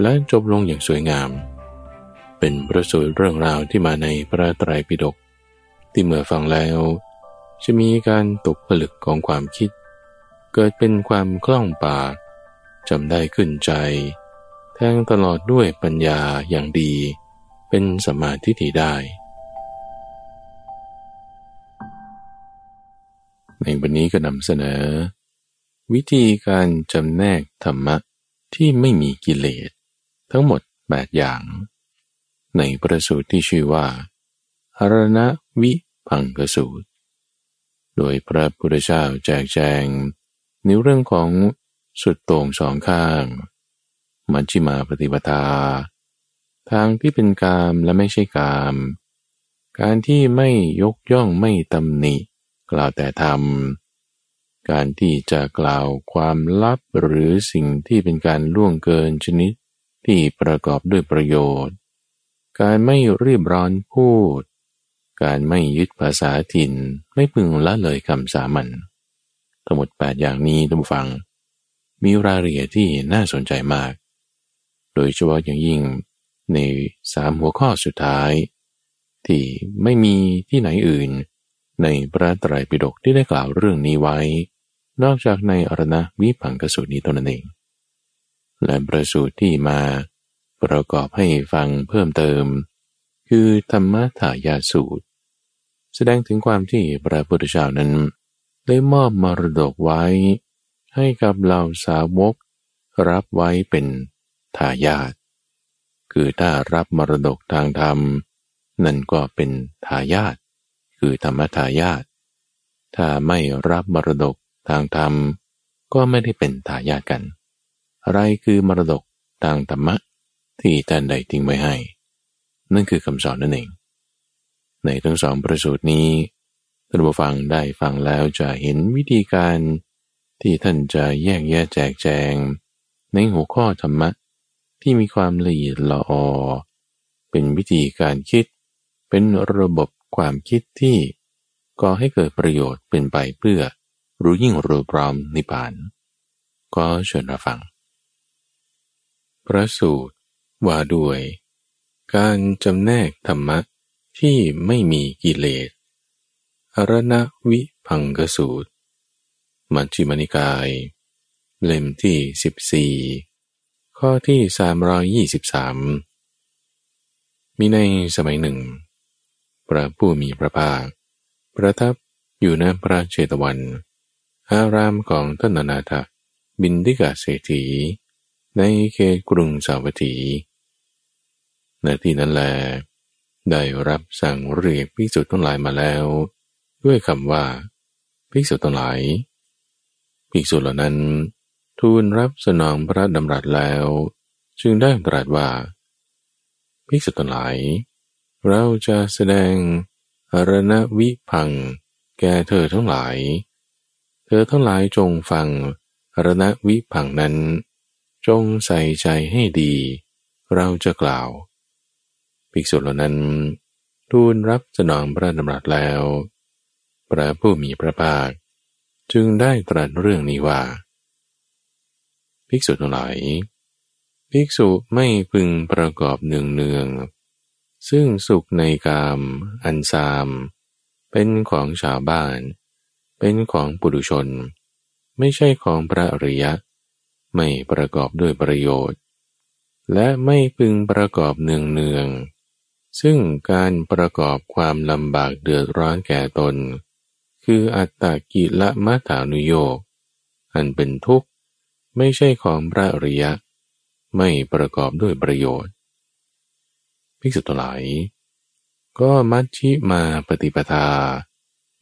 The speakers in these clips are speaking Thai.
และจบลงอย่างสวยงาม เป็นประสูตรเรื่องราวที่มาในพระไตรปิฎกที่เมื่อฟังแล้ว จะมีการตกผลึกของความคิด เกิดเป็นความคล่องปากจำได้ขึ้นใจ แทงตลอดด้วยปัญญาอย่างดี เป็นสมาธิที่ได้ ในวันนี้ก็นำเสนอ วิธีการจำแนกธรรมะที่ไม่มีกิเลส ทั้งหมดแปดอย่าง ในประสูตรที่ชื่อว่าหรณวิพังกสูตร โดยพระพุทธเจ้าแจกแจงในเรื่องของสุดโต่งสองข้าง มัชฌิมาปฏิปทา ทางที่เป็นกามและไม่ใช่กาม การที่ไม่ยกย่องไม่ตำหนิ กล่าวแต่ธรรม การที่จะกล่าวความลับหรือสิ่งที่เป็นการล่วงเกินชนิด ที่ประกอบด้วยประโยชน์ การไม่รีบร้อนพูด การไม่ยึดภาษาถิ่น ไม่พึงละเลยคำสามัญ ทั้งหมดแปดอย่างนี้ท่านผู้ฟัง มีรายละเอียดที่น่าสนใจมาก โดยเฉพาะอย่างยิ่งในสามหัวข้อสุดท้าย ที่ไม่มีที่ไหนอื่น ในพระไตรปิฎกที่ได้กล่าวเรื่องนี้ไว้ นอกจากในอรณวิพังกสูตรนี้ตนเอง และประสูตรที่มาประกอบให้ฟังเพิ่มเติม คือธรรมถายาสูตร แสดงถึงความที่พระพุทธเจ้านั้น ได้มอบมรดกไว้ ให้กับเหล่าสาวก รับไว้เป็นทายาทคือถ้ารับมรดกทางธรรม นั่นก็เป็นทายาทคือธรรมทายาทถ้าไม่รับมรดกทางธรรม ก็ไม่ได้เป็นทายาทกัน อะไรคือมรดกทางธรรมะที่ท่านใดทิ้งไว้ให้ นั่นคือคำสอนนั่นเอง ในทั้งสองประสูตรนี้ท่านผู้ฟังได้ฟังแล้วจะเห็นวิธีการที่ท่านจะแยกแยะแจกแจง ในหัวข้อธรรมะที่มีความละเอียดละออ เป็นวิธีการคิด เป็นระบบความคิดที่ก่อให้เกิดประโยชน์เป็นไปเพื่อรู้ยิ่งรู้พร้อมนิพพาน ก็เชิญรับฟัง ระสูตร ว่าด้วย การจำแนกธรรมะที่ไม่มีกิเลสอรณวิพังกสูตร มัชฌิมนิกาย เล่มที่ 14 ข้อที่ 323 มีในสมัยหนึ่ง พระผู้มีพระภาค ประทับอยู่ณพระเชตวัน อารามของท่านนาถบินดิกาเศรษฐี ในเขตกรุงสาวัตถีในที่นั้นแล ได้รับสั่งเรียกภิกษุทั้งหลายมาแล้ว ด้วยคำว่าภิกษุทั้งหลายภิกษุเหล่านั้น ทูลรับสนองพระดำรัสแล้ว จึงได้ตรัสว่าภิกษุทั้งหลาย เราจะแสดงอรณวิพัง แก่เธอทั้งหลาย เธอทั้งหลายจงฟังอรณวิพังนั้น จงใส่ใจให้ดี เราจะกล่าว ภิกษุเหล่านั้น ทูลรับสนองพระดำรัสแล้ว พระผู้มีพระภาค จึงได้ตรัสเรื่องนี้ว่า ภิกษุทั้งหลาย ภิกษุไม่พึงประกอบเนืองเนือง ซึ่งสุขในกาม อันซาม เป็นของชาวบ้าน เป็นของปุถุชน ไม่ใช่ของพระอริยะ ไม่ประกอบด้วยประโยชน์ และไม่พึงประกอบเนืองเนือง ซึ่งการประกอบความลำบากเดือดร้อนแก่ตน คืออัตตกิละมัฐานุโยกอันเป็นทุกข์ไม่ใช่ของพระอริยะ ไม่ประกอบด้วยประโยชน์ ภิกษุทั้งหลาย ก็มัชชิมาปฏิปทา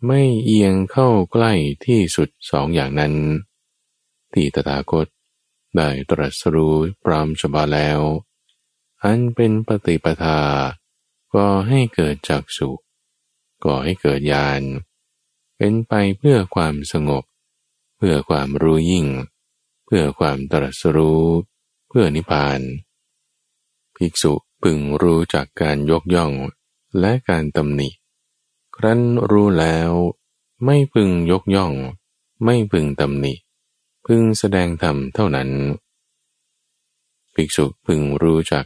ไม่เอียงเข้าใกล้ที่สุดสองอย่างนั้น ที่ตถาคต ได้ตรัสรู้พร้อมฉบาแล้ว อันเป็นปฏิปทา ก็ให้เกิดจักสุก่อให้เกิดญาณ เป็นไปเพื่อความสงบ เพื่อความรู้ยิ่ง เพื่อความตรัสรู้ เพื่อนิพพาน ภิกษุพึงรู้จากการยกย่องและการตำหนิ ครั้นรู้แล้ว ไม่พึงยกย่อง ไม่พึงตำหนิ พึงแสดงธรรมเท่านั้น ภิกษุพึงรู้จัก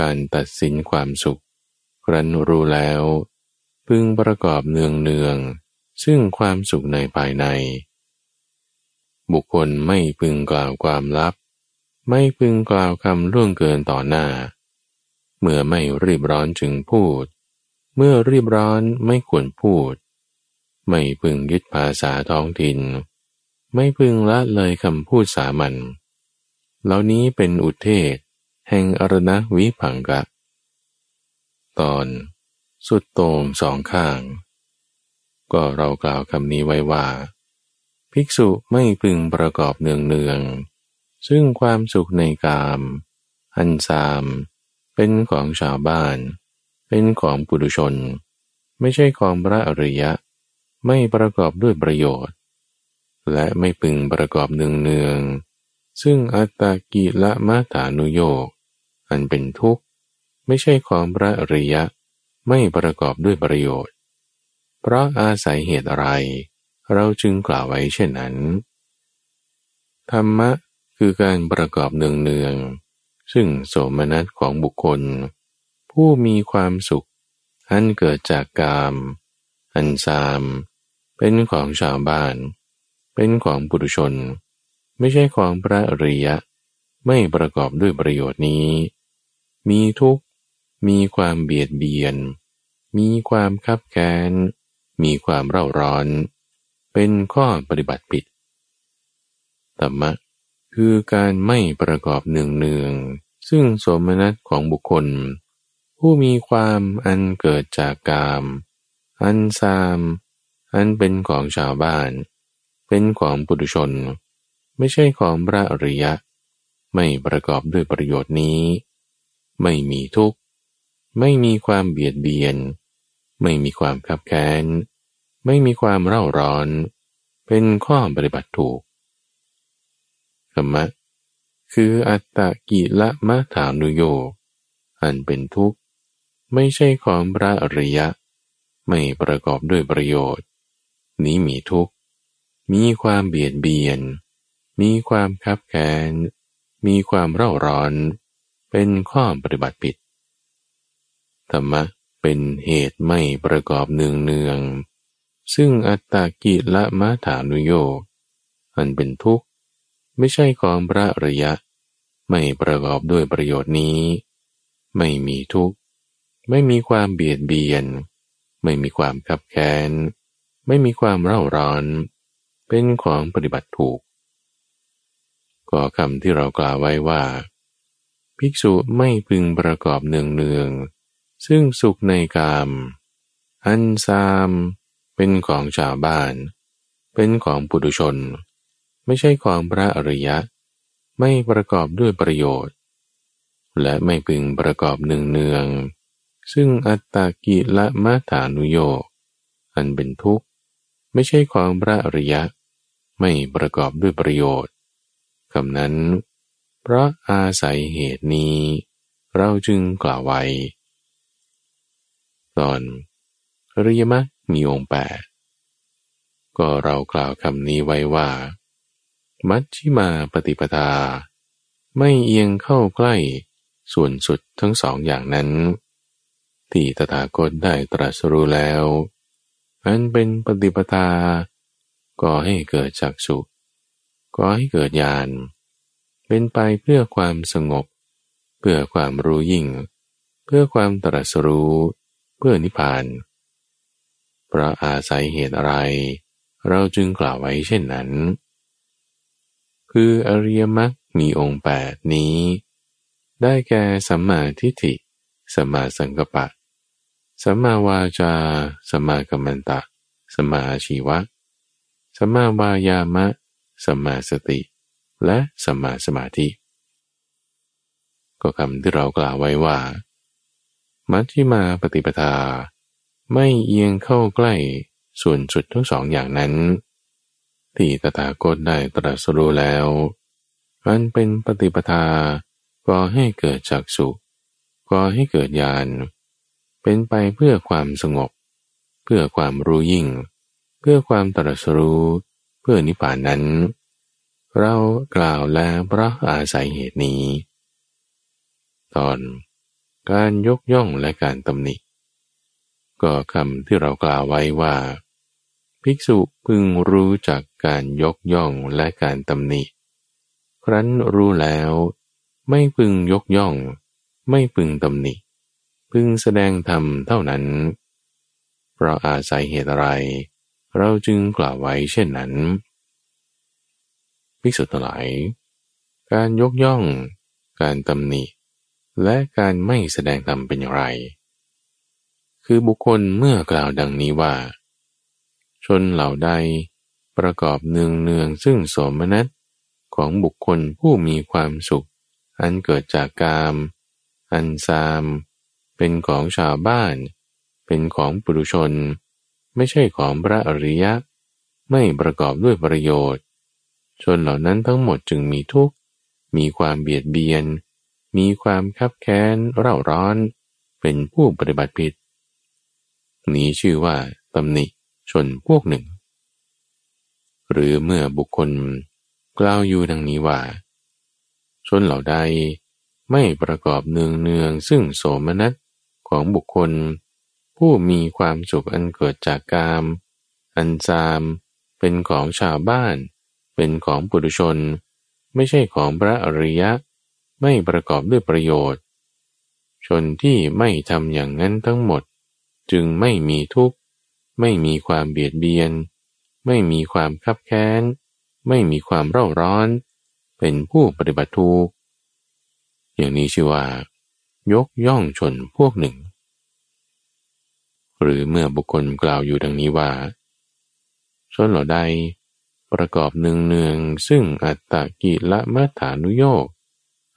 การตัดสินความสุขครั้นรู้แล้ว พึงประกอบเนืองเนืองซึ่งความสุขในภายใน บุคคลไม่พึงกล่าวความลับ ไม่พึงกล่าวคำล่วงเกินต่อหน้า เมื่อไม่รีบร้อนจึงพูด เมื่อรีบร้อนไม่ควรพูด ไม่พึงยึดภาษาท้องถิ่น ไม่พึงละเลยคำพูดสามัญเหล่านี้เป็นอุเทศ แห่งอรณวิพังกะ ตอนสุดโต่งสองข้าง ก็เรากล่าวคำนี้ไว้ว่า ภิกษุไม่พึงประกอบเนืองเนืองซึ่งความสุขในกาม อันซาม เป็นของชาวบ้าน เป็นของปุถุชน ไม่ใช่ของพระอริยะ ไม่ประกอบด้วยประโยชน์ และไม่พึงประกอบเนืองเนือง ซึ่งอัตตกิละมาตานุโยก อันเป็นทุกข์ ไม่ใช่ของพระอริยะ ไม่ประกอบด้วยประโยชน์ เพราะอาศัยเหตุอะไร เราจึงกล่าวไว้เช่นนั้น ธรรมะคือการประกอบเนืองๆซึ่งโสมนัสของบุคคล ผู้มีความสุข อันเกิดจากกาม อันซาม เป็นของชาวบ้าน เป็นของปุถุชน ไม่ใช่ของพระอริยะ ไม่ประกอบด้วยประโยชน์นี้ มีทุกข์ มีความเบียดเบียน มีความคับแค้น มีความเร่าร้อน เป็นข้อปฏิบัติผิดธรรมะคือการไม่ประกอบเนืองเนืองซึ่งสมนัตของบุคคล ผู้มีความอันเกิดจากกาม อันซาม อันเป็นของชาวบ้าน เป็นของปุถุชน ไม่ใช่ของพระอริยะ ไม่ประกอบด้วยประโยชน์นี้ ไม่มีทุกข์ ไม่มีความเบียดเบียน ไม่มีความขับแค้น ไม่มีความเร่าร้อน เป็นข้อปฏิบัติถูกธรรมะคืออัตตะกิละมะถานุโย อันเป็นทุกข์ ไม่ใช่ของพระอริยะ ไม่ประกอบด้วยประโยชน์ นี้มีทุกข์ มีความเบียดเบียน มีความคับแค้น มีความเร่าร้อน เป็นข้อปฏิบัติผิด ธรรมะเป็นเหตุไม่ประกอบเนืองเนือง ซึ่งอัตตากิละมะถานุโยอันเป็นทุกข์ไม่ใช่ของพระระยะ ไม่ประกอบด้วยประโยชน์นี้ ไม่มีทุกข์ ไม่มีความเบียดเบียน ไม่มีความขับแค้น ไม่มีความเร่าร้อน เป็นของปฏิบัติถูก ก็คำที่เรากล่าวไว้ว่า ภิกษุไม่พึงประกอบเนืองเนืองซึ่งสุขในกามอันซาม เป็นของชาวบ้าน เป็นของปุถุชน ไม่ใช่ของพระอริยะ ไม่ประกอบด้วยประโยชน์ และไม่พึงประกอบหนึ่งเนืองซึ่งอัตตากิละมาฐานุโยอันเป็นทุกข์ ไม่ใช่ของพระอริยะ ไม่ประกอบด้วยประโยชน์คำนั้น เพราะอาศัยเหตุนี้ เราจึงกล่าวไว้ ตอนอริยมรรคมีองค์แปดก็เรากล่าวคำนี้ไว้ว่า มัชชิมาปฏิปทา ไม่เอียงเข้าใกล้ส่วนสุดทั้งสองอย่างนั้น ที่ตถาคตได้ตรัสรู้แล้ว อันเป็นปฏิปทาก็ให้เกิดจักสุก็ให้เกิดญาณเป็นไปเพื่อความสงบ เพื่อความรู้ยิ่ง เพื่อความตรัสรู้ เพื่อนิพพานเพราะอาศัยเหตุอะไร เราจึงกล่าวไว้เช่นนั้น คืออริยมรรคมีองค์แปดนี้ ได้แก่สัมมาทิฏฐิสัมมาสังกัปปะ สัมมาวาจาสัมมากัมมันตะสัมมาชีวะสัมมาวายามะสัมมาสติ และสัมมาสมาธิ ก็คำที่เรากล่าวไว้ว่า มัชฌิมาปฏิปทา ไม่เอียงเข้าใกล้ส่วนสุดทั้งสองอย่างนั้น ที่ตถาคตได้ตรัสรู้แล้วมันเป็นปฏิปทาก่อให้เกิดจักสุก่อให้เกิดญาณ เป็นไปเพื่อความสงบ เพื่อความรู้ยิ่ง เพื่อความตรัสรู้ เพื่อนิพพานนั้น เรากล่าวแล้วพระอาศัยเหตุนี้ ตอนการยกย่องและการตำหนิ ก็คำที่เรากล่าวไว้ว่า ภิกษุพึงรู้จักการยกย่องและการตำหนิ ครั้นรู้แล้ว ไม่พึงยกย่อง ไม่พึงตำหนิ พึงแสดงธรรมเท่านั้น เพราะอาศัยเหตุอะไร เราจึงกล่าวไว้เช่นนั้นภิกษุทั้งหลาย การยกย่อง การตำหนิ และการไม่แสดงธรรมเป็นอย่างไร คือบุคคลเมื่อกล่าวดังนี้ว่า ชนเหล่าใดประกอบเนืองเนืองซึ่งสมนัตของบุคคลผู้มีความสุข อันเกิดจากกาม อันซาม เป็นของชาวบ้าน เป็นของปุถุชน ไม่ใช่ของพระอริยะ ไม่ประกอบด้วยประโยชน์ ชนเหล่านั้นทั้งหมดจึงมีทุกข์ มีความเบียดเบียน มีความคับแค้นเร่าร้อน เป็นผู้ปฏิบัติผิด นี้ชื่อว่าตำหนิชนพวกหนึ่ง หรือเมื่อบุคคลกล่าวอยู่ดังนี้ว่า ชนเหล่าใดไม่ประกอบเนืองเนืองซึ่งโสมนัส ของบุคคล ผู้มีความสุขอันเกิดจากกาม อันซาม เป็นของชาวบ้าน เป็นของปุถุชน ไม่ใช่ของพระอริยะ ไม่ประกอบด้วยประโยชน์ ชนที่ไม่ทำอย่างนั้นทั้งหมด จึงไม่มีทุกข์ ไม่มีความเบียดเบียน ไม่มีความคับแค้น ไม่มีความเร่าร้อน เป็นผู้ปฏิบัติถูกอย่างนี้ชื่อว่ายกย่องชนพวกหนึ่ง หรือเมื่อบุคคลกล่าวอยู่ดังนี้ว่า ชนเหล่าใด ประกอบเนืองเนืองซึ่งอัตตกิละมัฐานุโยก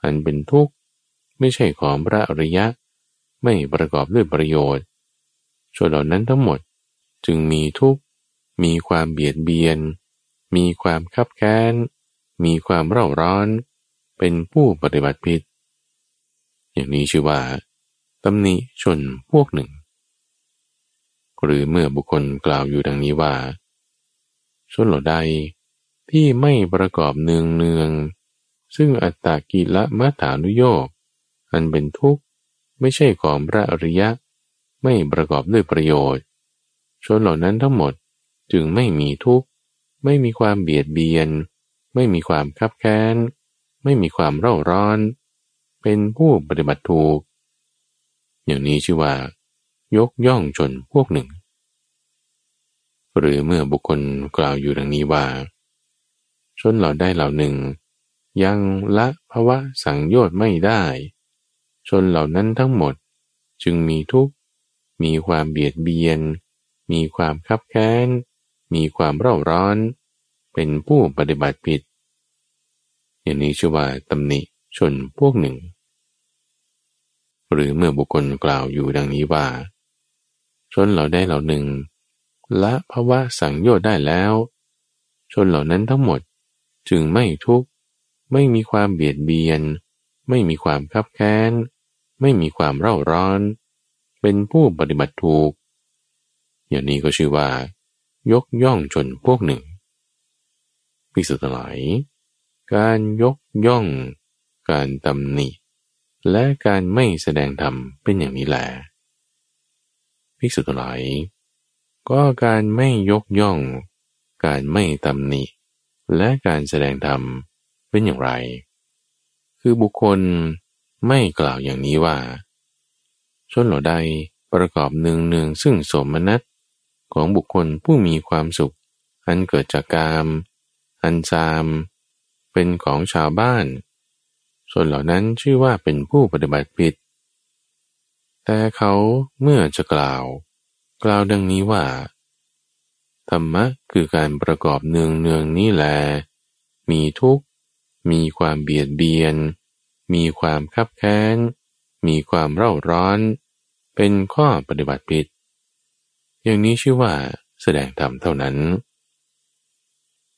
อันเป็นทุกข์ไม่ใช่ของพระอริยะ ไม่ประกอบด้วยประโยชน์ ชนเหล่านั้นทั้งหมดจึงมีทุกข์ มีความเบียดเบียน มีความคับแค้น มีความเร่าร้อน เป็นผู้ปฏิบัติผิด อย่างนี้ชื่อว่าตำหนิชนพวกหนึ่ง หรือเมื่อบุคคลกล่าวอยู่ดังนี้ว่าชนเหล่าใดที่ไม่ประกอบเนืองเนือง ซึ่งอัตตากิละมัฐานุโยกอันเป็นทุกข์ไม่ใช่ของพระอริยะ ไม่ประกอบด้วยประโยชน์ ชนเหล่านั้นทั้งหมดจึงไม่มีทุกข์ ไม่มีความเบียดเบียน ไม่มีความคับแค้น ไม่มีความเร่าร้อน เป็นผู้ปฏิบัติถูก อย่างนี้ชื่อว่า ยกย่องชนพวกหนึ่ง หรือเมื่อบุคคลกล่าวอยู่ดังนี้ว่า ชนเหล่าได้เหล่าหนึ่ง ยังละภาวะสังโยชน์ไม่ได้ ชนเหล่านั้นทั้งหมดจึงมีทุกข์ มีความเบียดเบียน มีความคับแค้น มีความเร่าร้อน เป็นผู้ปฏิบัติผิด อย่างนี้ชื่อว่าตำหนิชนพวกหนึ่ง หรือเมื่อบุคคลกล่าวอยู่ดังนี้ว่า นเหล่าได้เหล่าหนึ่งละภาวะสังโยชน์ได้แล้ว ชนเหล่านั้นทั้งหมดจึงไม่ทุกข์ไม่มีความเบียดเบียน ไม่มีความคับแค้น ไม่มีความเร่าร้อน เป็นผู้ปฏิบัติถูก อย่างนี้ก็ชื่อว่า ยกย่องชนพวกหนึ่งพิสุทธิ์หลายการยกย่อง การตำหนิ และการไม่แสดงธรรมเป็นอย่างนี้แหละ ภิกษุทั้งหลายก็การไม่ยกย่อง การไม่ตำหนิ และการแสดงธรรมเป็นอย่างไร คือบุคคลไม่กล่าวอย่างนี้ว่า ชนเหล่าใดประกอบเนืองเนืองซึ่งสมนัตของบุคคลผู้มีความสุข อันเกิดจากกาม อันซาม เป็นของชาวบ้าน ส่วนเหล่านั้นชื่อว่าเป็นผู้ปฏิบัติผิด แต่เขาเมื่อจะกล่าว กล่าวดังนี้ว่า ธรรมะคือการประกอบเนืองเนืองนี้แล มีทุกข์ มีความเบียดเบียน มีความคับแค้น มีความเร่าร้อน เป็นข้อปฏิบัติผิด อย่างนี้ชื่อว่าแสดงธรรมเท่านั้น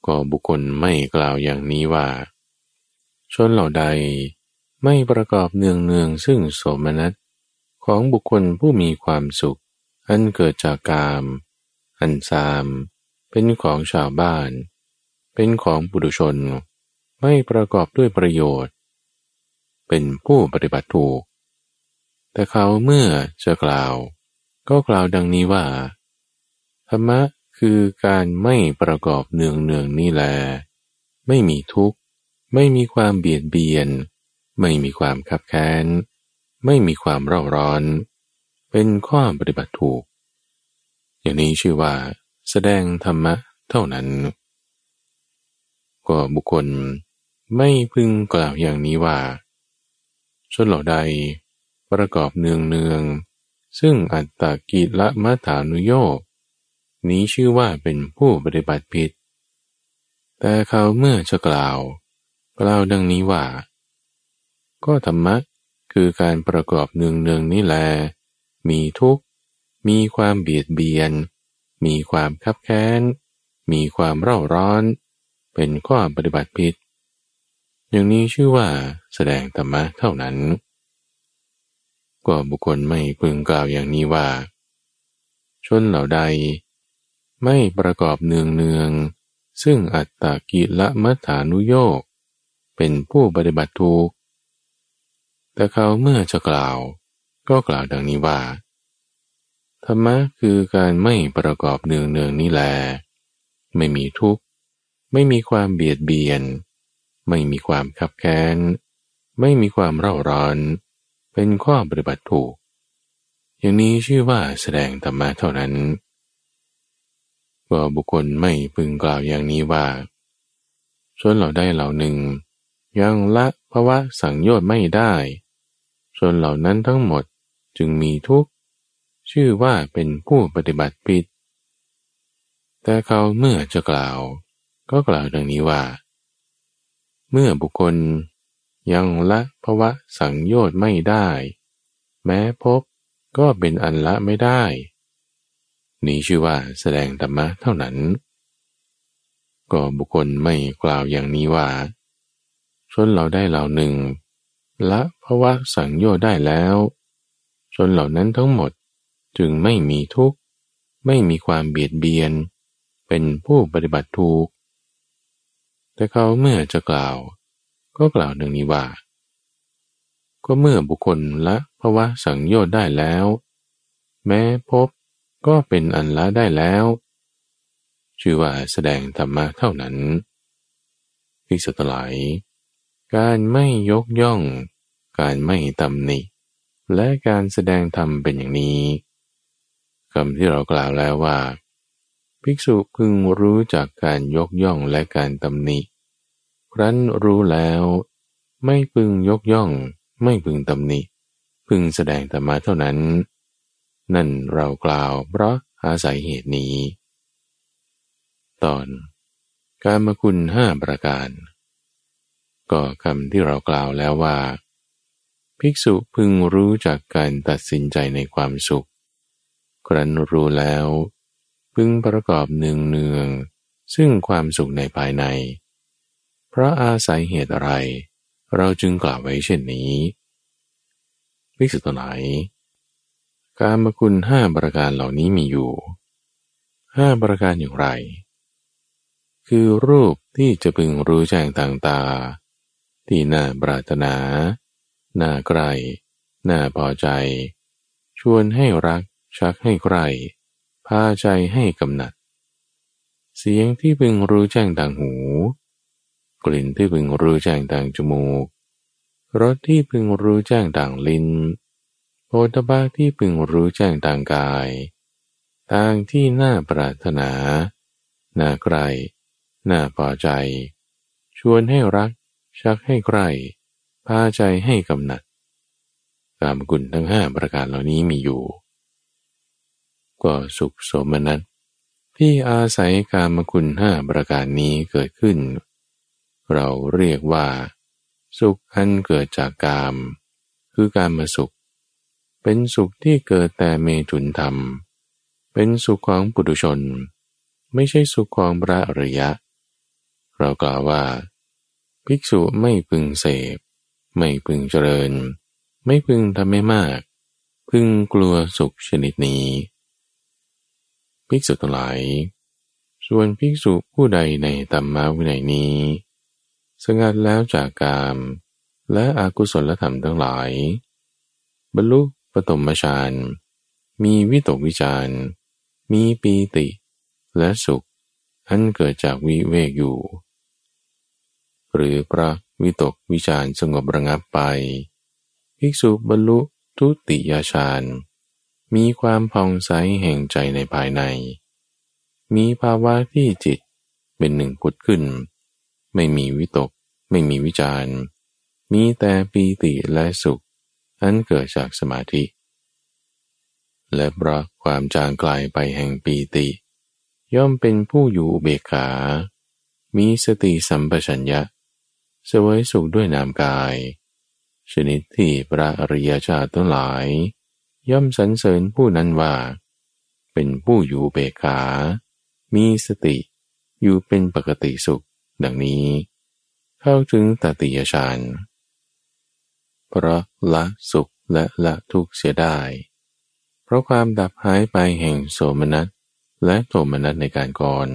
ก็บุคคลไม่กล่าวอย่างนี้ว่า ชนเหล่าใดไม่ประกอบเนืองเนืองซึ่งโสมนัส ของบุคคลผู้มีความสุข อันเกิดจากกาม อันซาม เป็นของชาวบ้าน เป็นของบุรุชน ไม่ประกอบด้วยประโยชน์ เป็นผู้ปฏิบัติถูก แต่เขาเมื่อจะกล่าว ก็กล่าวดังนี้ว่า ธรรมะคือการไม่ประกอบเนืองเนืองนี่แล ไม่มีทุกข์ ไม่มีความเบียดเบียน ไม่มีความขับแค้น ไม่มีความเร่าร้อน เป็นข้อปฏิบัติถูก อย่างนี้ชื่อว่า แสดงธรรมะเท่านั้น ก็บุคคลไม่พึงกล่าวอย่างนี้ว่าชนเหล่าใดประกอบเนืองเนือง ซึ่งอัตตกิละมัฐานุโยกนี้ชื่อว่าเป็นผู้ปฏิบัติผิด แต่เขาเมื่อจะกล่าว กล่าวดังนี้ว่า ก็ธรรมะ คือการประกอบเนืองเนืองนี่แล มีทุกข์ มีความเบียดเบียน มีความคับแค้น มีความเร่าร้อน เป็นข้อปฏิบัติผิด อย่างนี้ชื่อว่าแสดงธรรมะเท่านั้น ก็บุคคลไม่พึงกล่าวอย่างนี้ว่า ชนเหล่าใด ไม่ประกอบเนืองเนือง ซึ่งอัตตากิละมัฐานุโยก เป็นผู้ปฏิบัติถูก แต่เขาเมื่อจะกล่าว ก็กล่าวดังนี้ว่า ธรรมะคือการไม่ประกอบเนืองเนืองนี่แล ไม่มีทุกข์ ไม่มีความเบียดเบียน ไม่มีความขับแค้น ไม่มีความเร่าร้อน เป็นข้อปฏิบัติถูก อย่างนี้ชื่อว่าแสดงธรรมะเท่านั้นก็บุคคลไม่พึงกล่าวอย่างนี้ว่าชนเหล่าใดเหล่าหนึ่ง ยังละภาวะสังโยชน์ไม่ได้ ชนเหล่านั้นทั้งหมดจึงมีทุกข์ชื่อว่าเป็นผู้ปฏิบัติผิด แต่เขาเมื่อจะกล่าว ก็กล่าวดังนี้ว่า เมื่อบุคคลยังละภาวะสังโยชน์ไม่ได้ แม้พบก็เป็นอันละไม่ได้ นี้ชื่อว่าแสดงธรรมะเท่านั้น ก็บุคคลไม่กล่าวอย่างนี้ว่าชนเราได้เหล่าหนึ่ง ละภาวะสังโยชน์ได้แล้ว ชนเหล่านั้นทั้งหมดจึงไม่มีทุกข์ ไม่มีความเบียดเบียน เป็นผู้ปฏิบัติถูก แต่เขาเมื่อจะกล่าว ก็กล่าวดังนี้ว่า ก็เมื่อบุคคลละภาวะสังโยชน์ได้แล้ว แม้พบก็เป็นอันละได้แล้ว ชื่อว่าแสดงธรรมะเท่านั้นพิสุทหลาย การไม่ยกย่อง การไม่ตำหนิ และการแสดงธรรมเป็นอย่างนี้คำที่เรากล่าวแล้วว่า ภิกษุพึงรู้จากการยกย่องและการตำหนิ ครั้นรู้แล้ว ไม่พึงยกย่อง ไม่พึงตำหนิ พึงแสดงธรรมะเท่านั้น นั่นเรากล่าวเพราะอาศัยเหตุนี้ ตอน การมคุณห้าประการ ก็คำที่เรากล่าวแล้วว่า ภิกษุพึงรู้จากการตัดสินใจในความสุข ครั้นรู้แล้ว พึงประกอบเนืองเนืองซึ่งความสุขในภายใน เพราะอาศัยเหตุอะไร เราจึงกล่าวไว้เช่นนี้ภิกษุตัวไหน การมคุณห้าประการเหล่านี้มีอยู่ห้าประการอย่างไร คือรูปที่จะพึงรู้แจ้งต่างตา ที่น่าปรารถนา น่าใกล้น่าพอใจ ชวนให้รัก ชักให้ใคร พาใจให้กำหนัด เสียงที่พึงรู้แจ้งต่างหู กลิ่นที่พึงรู้แจ้งต่างจมูก รสที่พึงรู้แจ้งต่างลิ้นโอตบะที่พึงรู้แจ้งต่างกายต่างที่น่าปรารถนา น่าใครน่าพอใจ ชวนให้รัก ชักให้ใครพาใจให้กำหนัดกามกุลทั้งห้าประการเหล่านี้มีอยู่ ก็สุขสมนัตที่อาศัยกามกุลห้าประการนี้เกิดขึ้น เราเรียกว่า สุขอันเกิดจากกาม คือการมาสุข เป็นสุขที่เกิดแต่เมถุนธรรม เป็นสุขของปุถุชน ไม่ใช่สุขของพระอริยะ เรากล่าวว่า ภิกษุไม่พึงเสพ ไม่พึงเจริญ ไม่พึงทำไม่มาก พึงกลัวสุขชนิดนี้ ภิกษุทั้งหลาย ส่วนภิกษุผู้ใดในธรรมวินัยนี้ สงัดแล้วจากกาม และอากุศลธรรมทั้งหลาย บรรลุปฐมฌานมีวิตกวิจารมีปีติ และสุขอันเกิดจากวิเวกอยู่ หรือพระวิตกวิจารสงบระงับไป ภิกษุบรรลุทุติยฌาน มีความพองใสแห่งใจในภายใน มีภาวะที่จิตเป็นหนึ่งพุดขึ้น ไม่มีวิตก ไม่มีวิจารมีแต่ปีติและสุข อันเกิดจากสมาธิ และเพราะความจางกลายไปแห่งปีติ ย่อมเป็นผู้อยู่เบกขา มีสติสัมปชัญญะ สวยสุขด้วยนามกาย ชนิดที่พระอริยชาติทั้งหลาย ย่อมสรรเสริญผู้นั้นว่า เป็นผู้อยู่เบกขา มีสติอยู่เป็นปกติสุข ดังนี้ เข้าถึงตติยฌานเพราะละสุขและละทุกข์เสียได้ เพราะความดับหายไปแห่งโสมนัสและโทมนัสในการก่อน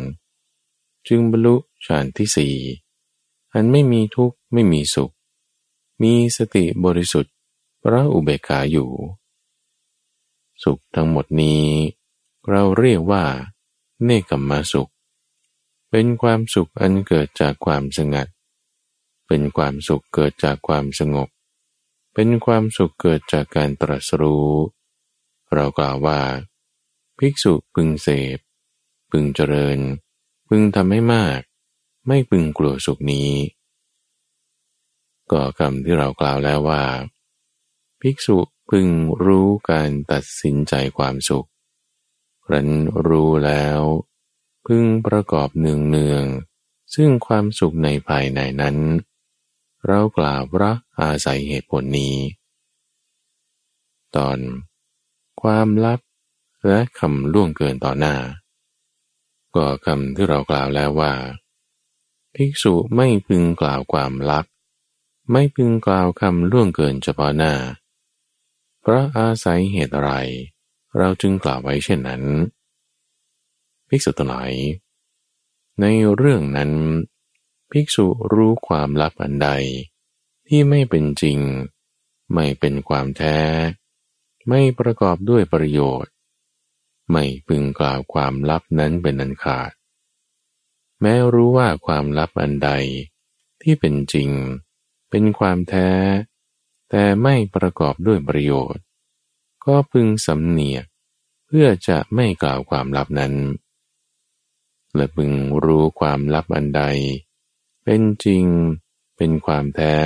จึงบรรลุฌานที่สี่ อันไม่มีทุกข์ไม่มีสุข มีสติบริสุทธิ์พระอุเบกขาอยู่ สุขทั้งหมดนี้ เราเรียกว่า เนกขมมาสุข เป็นความสุขอันเกิดจากความสงัด เป็นความสุขเกิดจากความสงบ เป็นความสุขเกิดจากการตรัสรู้ เรากล่าวว่า ภิกษุพึงเสพ พึงเจริญ พึงทำให้มาก ไม่พึงกลัวสุขนี้ ก็คำที่เรากล่าวแล้วว่า ภิกษุพึงรู้การตัดสินใจความสุขรันรู้แล้ว พึงประกอบเนืองเนืองซึ่งความสุขในภายในนั้น เรากล่าวระอาศัยเหตุผลนี้ ตอน ความลับและคำล่วงเกินต่อหน้า ก็คำที่เรากล่าวแล้วว่า ภิกษุไม่พึงกล่าวความลับไม่พึงกล่าวคำล่วงเกินเฉพาะหน้า เพราะอาศัยเหตุอะไร เราจึงกล่าวไว้เช่นนั้น ภิกษุทั้งหลาย ในเรื่องนั้น ภิกษุรู้ความลับอันใด ที่ไม่เป็นจริง ไม่เป็นความแท้ ไม่ประกอบด้วยประโยชน์ ไม่พึงกล่าวความลับนั้นเป็นอันขาด แม้รู้ว่าความลับอันใดที่เป็นจริง เป็นความแท้ แต่ไม่ประกอบด้วยประโยชน์ ก็พึงสำเนียก เพื่อจะไม่กล่าวความลับนั้น และพึงรู้ความลับอันใด เป็นจริง เป็นความแท้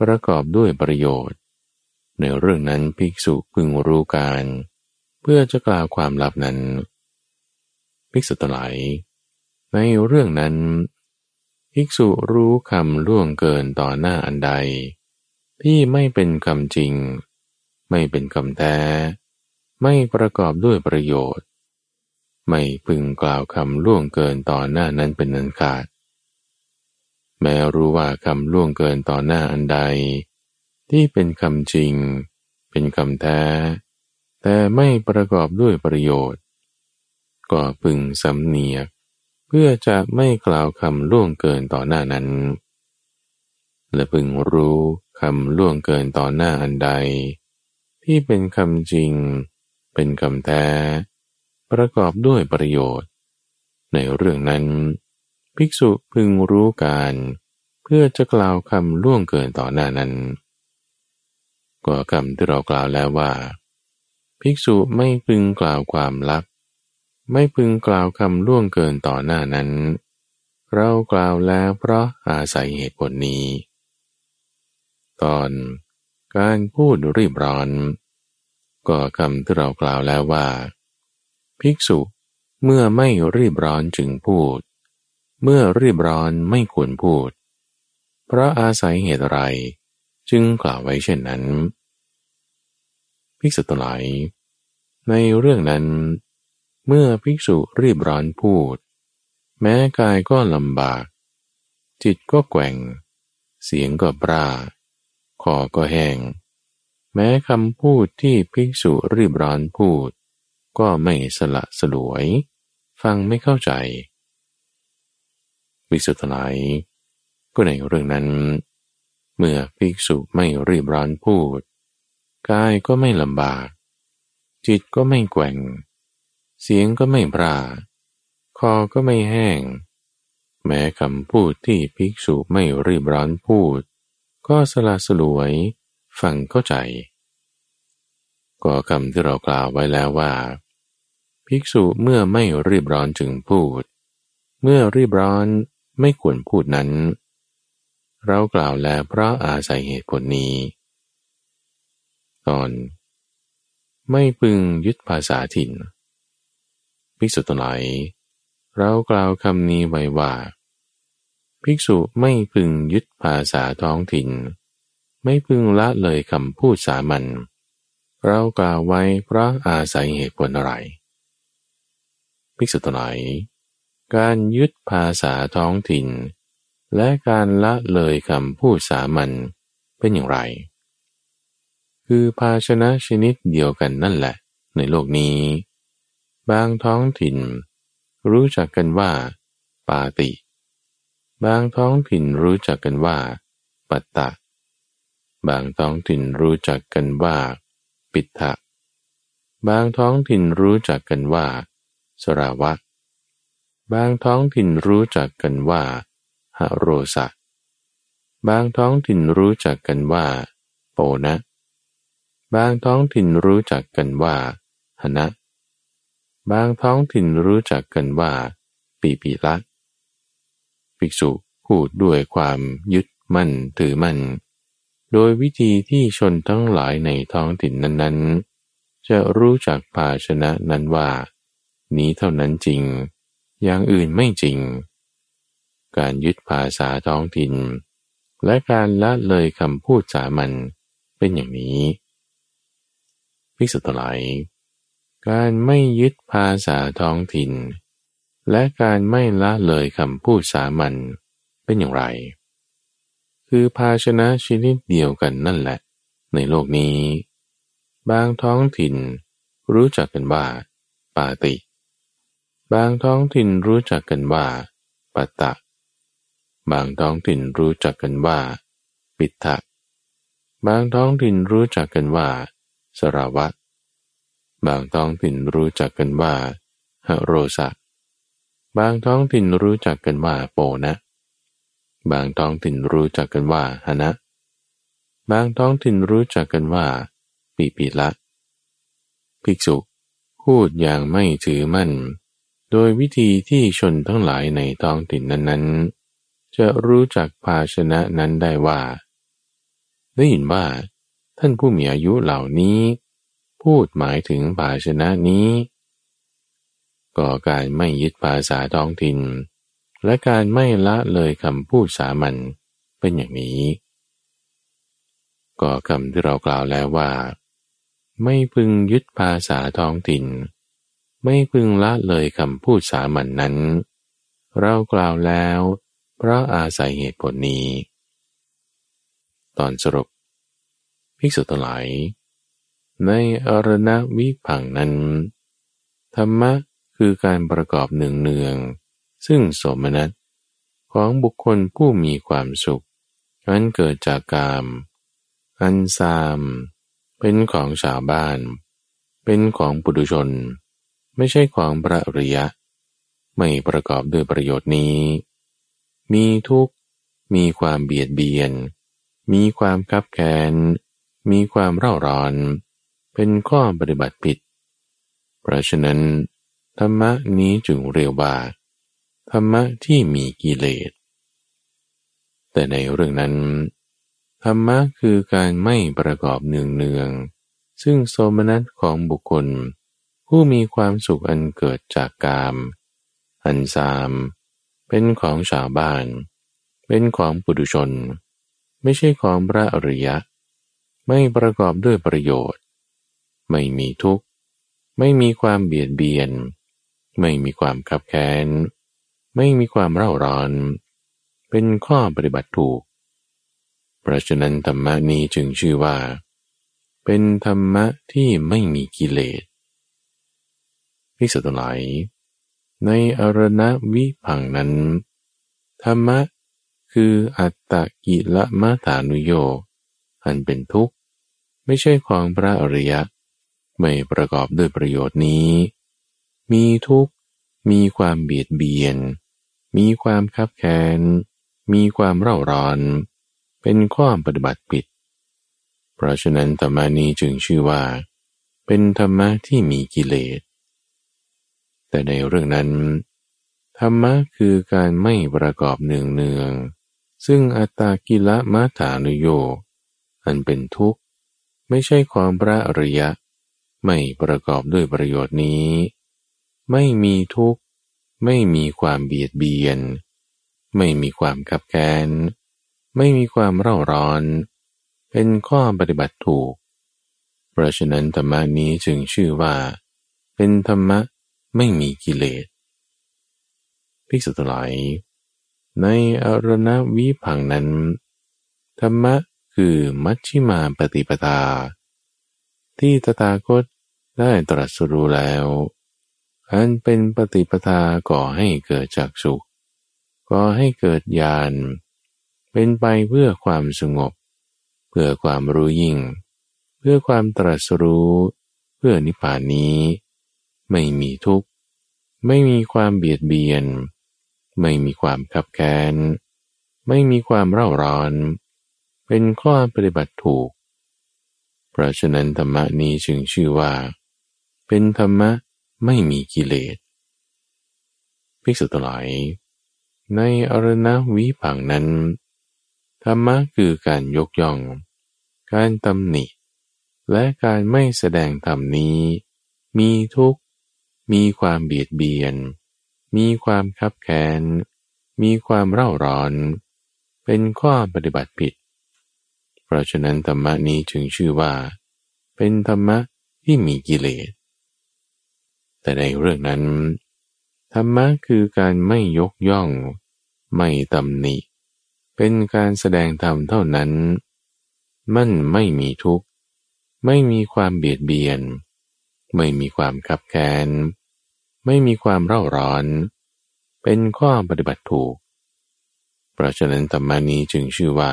ประกอบด้วยประโยชน์ ในเรื่องนั้นภิกษุพึงรู้การ เพื่อจะกล่าวความลับนั้น ภิกษุตหลาย ในเรื่องนั้น ภิกษุรู้คำล่วงเกินต่อหน้าอันใด ที่ไม่เป็นคำจริง ไม่เป็นคำแท้ ไม่ประกอบด้วยประโยชน์ ไม่พึงกล่าวคำล่วงเกินต่อหน้านั้นเป็นนันขาด แม้รู้ว่าคำล่วงเกินต่อหน้าอันใด ที่เป็นคำจริง เป็นคำแท้ แต่ไม่ประกอบด้วยประโยชน์ ก็พึงสำเนียก เพื่อจะไม่กล่าวคำล่วงเกินต่อหน้านั้น และพึงรู้คำล่วงเกินต่อหน้าอันใด ที่เป็นคำจริง เป็นคำแท้ ประกอบด้วยประโยชน์ ในเรื่องนั้น ภิกษุพึงรู้การ เพื่อจะกล่าวคำล่วงเกินต่อหน้านั้นก็คำที่เรากล่าวแล้วว่า ภิกษุไม่พึงกล่าวความลับ ไม่พึงกล่าวคำล่วงเกินต่อหน้านั้น เรากล่าวแล้วเพราะอาศัยเหตุผลนี้ ตอนการพูดรีบร้อน ก็คำที่เรากล่าวแล้วว่า ภิกษุเมื่อไม่รีบร้อนจึงพูด เมื่อรีบร้อนไม่ควรพูด เพราะอาศัยเหตุอะไร จึงกล่าวไว้เช่นนั้น ภิกษุทั้งหลายในเรื่องนั้น เมื่อภิกษุรีบร้อนพูด แม้กายก็ลำบาก จิตก็แกว่ง เสียงก็ปราคอก็แห้ง แม้คำพูดที่ภิกษุรีบร้อนพูด ก็ไม่สละสลวย ฟังไม่เข้าใจภิกษุทั้งหลายก็ในเรื่องนั้น เมื่อภิกษุไม่รีบร้อนพูด กายก็ไม่ลำบาก จิตก็ไม่แกว่ง เสียงก็ไม่ปรา คอก็ไม่แห้ง แม้คำพูดที่ภิกษุไม่รีบร้อนพูด ก็สละสลวยฟังเข้าใจ ก็คำที่เรากล่าวไว้แล้วว่า ภิกษุเมื่อไม่รีบร้อนจึงพูด เมื่อรีบร้อนไม่ควรพูดนั้น เรากล่าวแล้วเพราะอาศัยเหตุผลนี้ ตอน ไม่พึงยึดภาษาถิ่น ภิกษุตัวไหนเรากล่าวคำนี้ไว้ว่า ภิกษุไม่พึงยึดภาษาท้องถิ่น ไม่พึงละเลยคำพูดสามัญเรากล่าวไว้เพราะอาศัยเหตุผลอะไร ภิกษุตัวไหนการยึดภาษาท้องถิ่น และการละเลยคำพูดสามัญเป็นอย่างไร คือภาชนะชนิดเดียวกันนั่นแหละ ในโลกนี้ บางท้องถิ่น รู้จักกันว่า ปาติ บางท้องถิ่นรู้จักกันว่า ปัตตะ บางท้องถิ่นรู้จักกันว่า ปิทะบางท้องถิ่นรู้จักกันว่า สราวะ บางท้องถิ่นรู้จักกันว่าฮโรสะ บางท้องถิ่นรู้จักกันว่า โปนะ บางท้องถิ่นรู้จักกันว่าหนะ บางท้องถิ่นรู้จักกันว่า ปีปีละภิกษุพูดด้วยความยึดมั่นถือมั่น โดยวิธีที่ชนทั้งหลายในท้องถิ่นนั้นๆ จะรู้จักภาชนะนั้นว่า นี้เท่านั้นจริง อย่างอื่นไม่จริง การยึดภาษาท้องถิ่น และการละเลยคำพูดสามัญเป็นอย่างนี้ ภิกษุทั้งหลาย การไม่ยึดภาษาท้องถิ่น และการไม่ละเลยคำพูดสามัญเป็นอย่างไร คือภาชนะชนิดเดียวกันนั่นแหละ ในโลกนี้ บางท้องถิ่นรู้จักกันว่าปาติ บางท้องถิ่นรู้จักกันว่าปัตตะ บางท้องถิ่นรู้จักกันว่าปิทะบางท้องถิ่นรู้จักกันว่าสราวะ บางท้องถิ่นรู้จักกันว่าฮโรสะ บางท้องถิ่นรู้จักกันว่าโปนะ บางท้องถิ่นรู้จักกันว่าหนะ บางท้องถิ่นรู้จักกันว่าปีปีละ ภิกษุพูดอย่างไม่ถือมั่น โดยวิธีที่ชนทั้งหลายในท้องถิ่นนั้นๆ จะรู้จักภาชนะนั้นได้ว่า ได้ยินว่า ท่านผู้มีอายุเหล่านี้ พูดหมายถึงภาชนะนี้ก็การไม่ยึดภาษาท้องถิ่น และการไม่ละเลยคำพูดสามัญเป็นอย่างนี้ก็คำที่เรากล่าวแล้วว่า ไม่พึงยึดภาษาท้องถิ่น ไม่พึงละเลยคำพูดสามัญนนั้น เรากล่าวแล้วเพราะอาศัยเหตุผลนี้ ตอนสรุปภิกษุทั้งหลาย ในอรณวิพังนั้น ธรรมะคือการประกอบหนึ่งเนือง ซึ่งสมนัตของบุคคลผู้มีความสุข อันเกิดจากกาม อันซาม เป็นของชาวบ้าน เป็นของปุถุชน ไม่ใช่ของพระอริยะ ไม่ประกอบด้วยประโยชน์นี้ มีทุกข์ มีความเบียดเบียน มีความคับแค้น มีความเร่าร้อน เป็นข้อปฏิบัติผิด เพราะฉะนั้น ธรรมะนี้จึงเรียกว่า ธรรมะที่มีกิเลส แต่ในเรื่องนั้น ธรรมะคือการไม่ประกอบเนืองเนือง ซึ่งโสมนัสของบุคคล ผู้มีความสุขอันเกิดจากกาม อันซาม เป็นของชาวบ้าน เป็นของปุถุชน ไม่ใช่ของพระอริยะ ไม่ประกอบด้วยประโยชน์ ไม่มีทุกข์ ไม่มีความเบียดเบียน ไม่มีความขับแค้น ไม่มีความเร่าร้อน เป็นข้อปฏิบัติถูก เพราะฉะนั้นธรรมนี้จึงชื่อว่า เป็นธรรมะที่ไม่มีกิเลสพิสุทธิ์หลายในอรณวิพังนั้น ธรรมะคืออัตตกิละมาฐานุโยอันเป็นทุกข์ ไม่ใช่ของพระอริยะ ไม่ประกอบด้วยประโยชน์นี้ มีทุกข์ มีความเบียดเบียน มีความคับแค้น มีความเร่าร้อน เป็นข้อปฏิบัติผิด เพราะฉะนั้นธรรมานี้จึงชื่อว่า เป็นธรรมะที่มีกิเลส แต่ในเรื่องนั้น ธรรมะคือการไม่ประกอบเนืองเนือง ซึ่งอัตตากิละมัฐานุโยอันเป็นทุกข์ ไม่ใช่ความพระอริยะ ไม่ประกอบด้วยประโยชน์นี้ ไม่มีทุกข์ ไม่มีความเบียดเบียน ไม่มีความขับแค้นไม่มีความเร่าร้อน เป็นข้อปฏิบัติถูก เพราะฉะนั้นธรรมนี้จึงชื่อว่า เป็นธรรมะไม่มีกิเลสภิกษุทั้งหลายในอรณวิพังนั้น ธรรมะคือมัชชิมาปฏิปทา ที่ตถาคต ได้ตรัสรู้แล้วอันเป็นปฏิปทาก่อให้เกิดจากสุขก่อให้เกิดญาณเป็นไปเพื่อความสงบ เพื่อความรู้ยิ่ง เพื่อความตรัสรู้ เพื่อนิพพานนี้ ไม่มีทุกข์ ไม่มีความเบียดเบียน ไม่มีความขับแค้น ไม่มีความเร่าร้อน เป็นข้อปฏิบัติถูก เพราะฉะนั้นธรรมนี้จึงชื่อว่า เป็นธรรมะไม่มีกิเลสภิกษุทั้งหลาย ในอรณวิผังนั้น ธรรมะคือการยกย่อง การตำหนิ และการไม่แสดงธรรมนี้ มีทุกมีความเบียดเบียน มีความคับแค้น มีความเร่าร้อน เป็นข้อปฏิบัติผิด เพราะฉะนั้นธรรมะนี้จึงชื่อว่า เป็นธรรมะที่มีกิเลส แต่ในเรื่องนั้น ธรรมะคือการไม่ยกย่อง ไม่ตำหนิ เป็นการแสดงธรรมเท่านั้น มันไม่มีทุกข์ ไม่มีความเบียดเบียน ไม่มีความขับแค้นไม่มีความเร่าร้อน เป็นข้อปฏิบัติถูก เพราะฉะนั้นธรรมานี้จึงชื่อว่า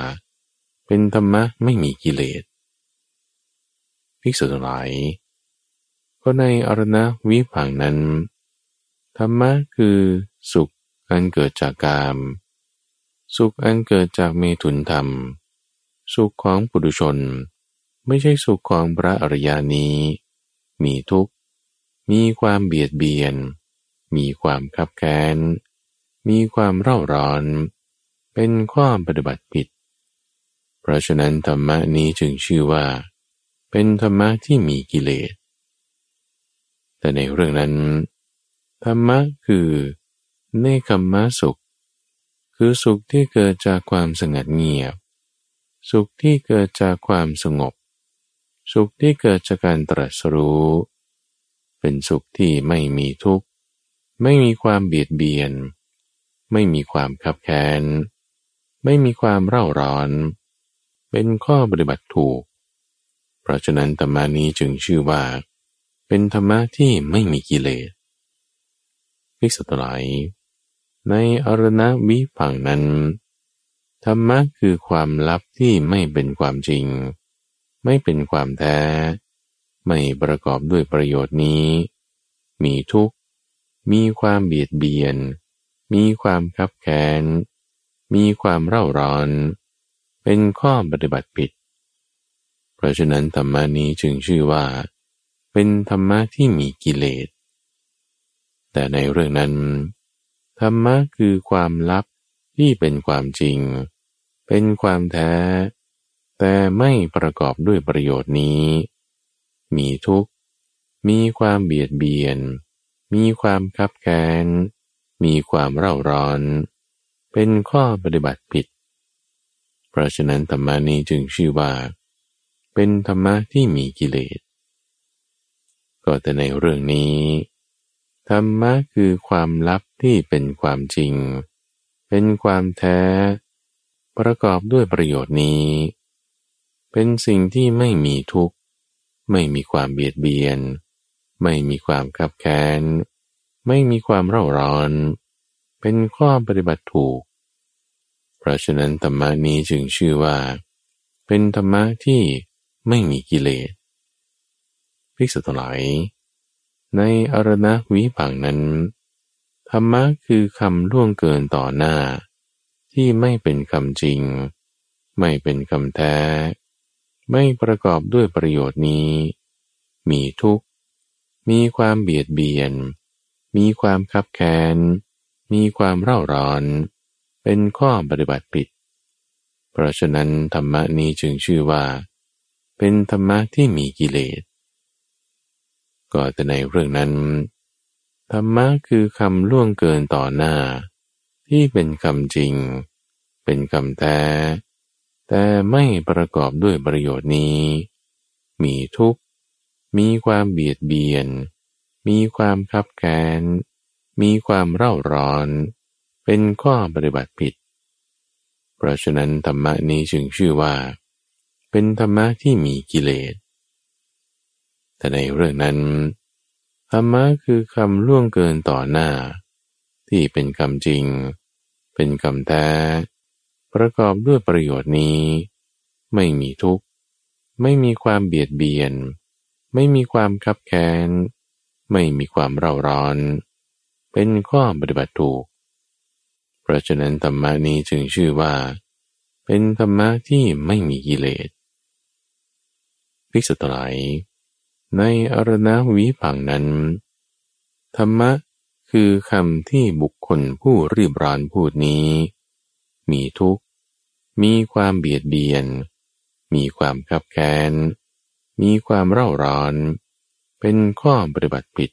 เป็นธรรมะไม่มีกิเลสภิกษุทั้งหลาย ก็ในอรณวิพังนั้น ธรรมะคือสุขอันเกิดจากกาม สุขอันเกิดจากเมถุนธรรม สุขของปุถุชน ไม่ใช่สุขของพระอริยานี้ มีทุกข์ มีความเบียดเบียน มีความคับแค้น มีความเร่าร้อน เป็นข้อปฏิบัติผิด เพราะฉะนั้นธรรมะนี้จึงชื่อว่า เป็นธรรมะที่มีกิเลส แต่ในเรื่องนั้นธรรมะคือเนคขมะสุข คือสุขที่เกิดจากความสงัดเงียบ สุขที่เกิดจากความสงบ สุขที่เกิดจากการตรัสรู้ เป็นสุขที่ไม่มีทุกข์ ไม่มีความเบียดเบียน ไม่มีความขับแค้น ไม่มีความเร่าร้อน เป็นข้อปฏิบัติถูก เพราะฉะนั้นธรรมานี้จึงชื่อว่า เป็นธรรมะที่ไม่มีกิเลสพิสตุไลในอรณวิพังนั้น ธรรมะคือความลับที่ไม่เป็นความจริง ไม่เป็นความแท้ ไม่ประกอบด้วยประโยชน์นี้ มีทุกข์ มีความเบียดเบียน มีความคับแค้น มีความเร่าร้อน เป็นข้อปฏิบัติผิด เพราะฉะนั้นธรรมานี้จึงชื่อว่า เป็นธรรมะที่มีกิเลส แต่ในเรื่องนั้น ธรรมะคือความลับที่เป็นความจริง เป็นความแท้ แต่ไม่ประกอบด้วยประโยชน์นี้ มีทุกข์ มีความเบียดเบียน มีความคับแค้น มีความเร่าร้อน เป็นข้อปฏิบัติผิด เพราะฉะนั้นธรรมนี้จึงชื่อว่า เป็นธรรมะที่มีกิเลส ก็แต่ในเรื่องนี้ธรรมะคือความลับที่เป็นความจริง เป็นความแท้ ประกอบด้วยประโยชน์นี้ เป็นสิ่งที่ไม่มีทุกข์ ไม่มีความเบียดเบียน ไม่มีความขับแค้น ไม่มีความเร่าร้อน เป็นข้อปฏิบัติถูก เพราะฉะนั้นธรรมะนี้จึงชื่อว่า เป็นธรรมะที่ไม่มีกิเลส ภิกษุทั้งหลาย ในอรณวิปังนั้น ธรรมะคือคำล่วงเกินต่อหน้า ที่ไม่เป็นคำจริง ไม่เป็นคำแท้ ไม่ประกอบด้วยประโยชน์นี้ มีทุกข์ มีความเบียดเบียน มีความคับแค้น มีความเร่าร้อน เป็นข้อปฏิบัติผิด เพราะฉะนั้นธรรมะนี้จึงชื่อว่า เป็นธรรมะที่มีกิเลส ก็แต่ในเรื่องนั้น ธรรมะคือคำล่วงเกินต่อหน้า ที่เป็นคำจริง เป็นคำแท้ แต่ไม่ประกอบด้วยประโยชน์นี้ มีทุกข์ มีความเบียดเบียน มีความคับแค้นมีความเร่าร้อน เป็นข้อปฏิบัติผิด เพราะฉะนั้นธรรมะนี้จึงชื่อว่า เป็นธรรมะที่มีกิเลส แต่ในเรื่องนั้นธรรมะคือคำล่วงเกินต่อหน้า ที่เป็นคำจริง เป็นคำแท้ประกอบด้วยประโยชน์นี้ ไม่มีทุกข์ ไม่มีความเบียดเบียน ไม่มีความคับแค้น ไม่มีความเร่าร้อน เป็นข้อปฏิบัติถูก เพราะฉะนั้นธรรมะนี้จึงชื่อว่า เป็นธรรมะที่ไม่มีกิเลสภิกษุทั้งหลาย ในอรณวิพังนั้น ธรรมะคือคำที่บุคคลผู้รีบร้อนพูดนี้ มีทุกข์ มีความเบียดเบียน มีความขับแค้น มีความเร่าร้อน เป็นข้อปฏิบัติผิด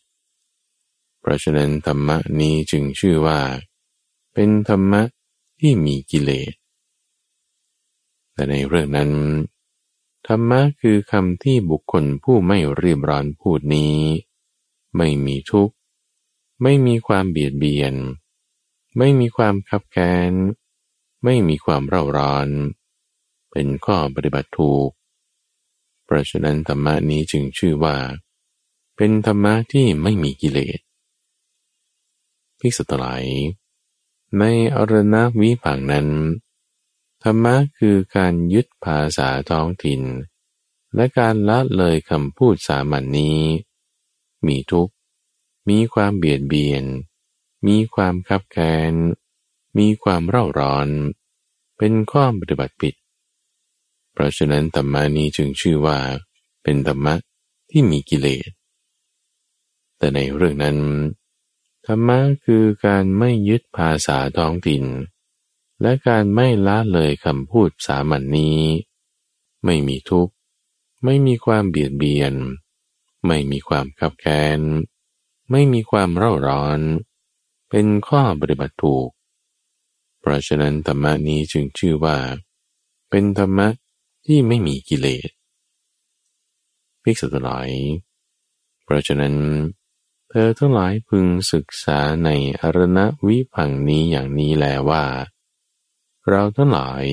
เพราะฉะนั้นธรรมะนี้จึงชื่อว่า เป็นธรรมะที่มีกิเลส แต่ในเรื่องนั้น รรมะคือคำที่บุคคลผู้ไม่รีบร้อนพูดนี้ ไม่มีทุกข์ ไม่มีความเบียดเบียน ไม่มีความคับแค้น ไม่มีความเร่าร้อน เป็นข้อปฏิบัติถูก เพราะฉะนั้นธรรมะนี้จึงชื่อว่า เป็นธรรมะที่ไม่มีกิเลสพิสตหลายในอรณวิปังนั้น ธรรมะคือการยึดภาษาท้องถิ่น และการละเลยคำพูดสามัญนนี้ มีทุกข์ มีความเบียดเบียน มีความคับแค้นมีความเร่าร้อน เป็นข้อปฏิบัติผิด เพราะฉะนั้นธรรมานี้จึงชื่อว่า เป็นธรรมะที่มีกิเลส แต่ในเรื่องนั้น ธรรมะคือการไม่ยึดภาษาท้องถิ่น และการไม่ละเลยคำพูดสามัญนนี้ ไม่มีทุกข์ ไม่มีความเบียดเบียน ไม่มีความขับแค้นไม่มีความเร่าร้อน เป็นข้อปฏิบัติถูก เพราะฉะนั้นธรรมนี้จึงชื่อว่า เป็นธรรมะที่ไม่มีกิเลสภิกษุทั้งหลาย เพราะฉะนั้น เธอทั้งหลายพึงศึกษาในอรณวิพังนี้อย่างนี้แลว่า เราทั้งหลาย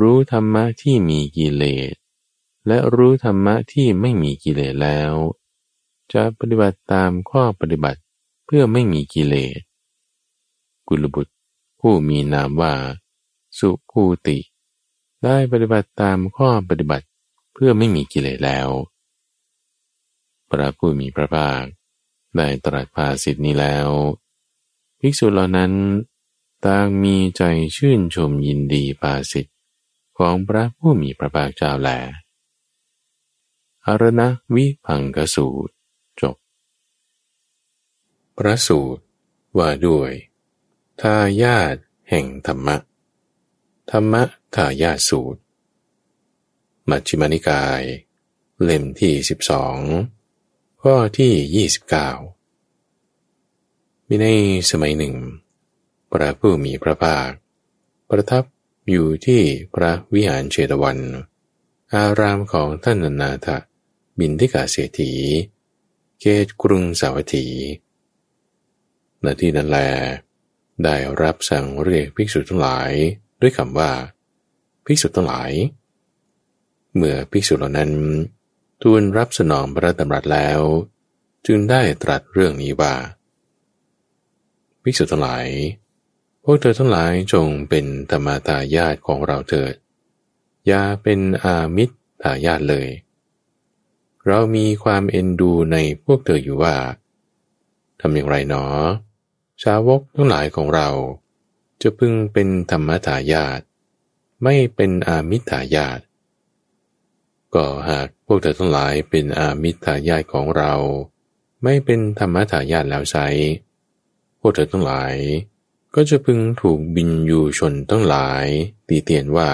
รู้ธรรมะที่มีกิเลส และรู้ธรรมะที่ไม่มีกิเลสแล้ว จะปฏิบัติตามข้อปฏิบัติเพื่อไม่มีกิเลส กุลบุตร ผู้มีนามว่า สุภูติ ได้ปฏิบัติตามข้อปฏิบัติเพื่อไม่มีกิเลสแล้ว พระผู้มีพระภาคได้ตรัสภาสิทธินี้แล้ว ภิกษุเหล่านั้น ต่างมีใจชื่นชมยินดีภาสิทธิของพระผู้มีพระภาคเจ้าแลอารณวิพังกสูตรจบ พระสูตรว่าด้วยทายาทแห่งธรรมะ ธรรมะทายาทสูตร มัชฌิมานิกาย เล่มที่สิบสองข้อที่ 29 มีในสมัยหนึ่ง พระผู้มีพระภาค ประทับอยู่ที่พระวิหารเชตวัน อารามของท่านนาถบินทิกาเศรษฐีเขตกรุงสาวัตถีณที่นั้นแล ได้รับสั่งเรียกภิกษุทั้งหลายด้วยคำว่า ภิกษุทั้งหลาย เมื่อภิกษุเหล่านั้น ทูลรับสนองพระดำรัสแล้ว จึงได้ตรัสเรื่องนี้ว่า ภิกษุทั้งหลาย พวกเธอทั้งหลายจงเป็นธรรมาตายาตของเราเถิด อย่าเป็นอามิตรทายาทเลย เรามีความเอ็นดูในพวกเธออยู่ว่าทำอย่างไรหนอชาวกทั้งหลายของเรา จะพึงเป็นธรรมทายาทไม่เป็นอามิตรายาทก็หากพวกเธอทั้งหลายเป็นอามิตรายาทของเรา ไม่เป็นธรรมทายาทแล้วใช้พวกเธอทั้งหลาย ก็จะพึงถูกบินอยู่ชนทั้งหลาย ตีเตียนว่า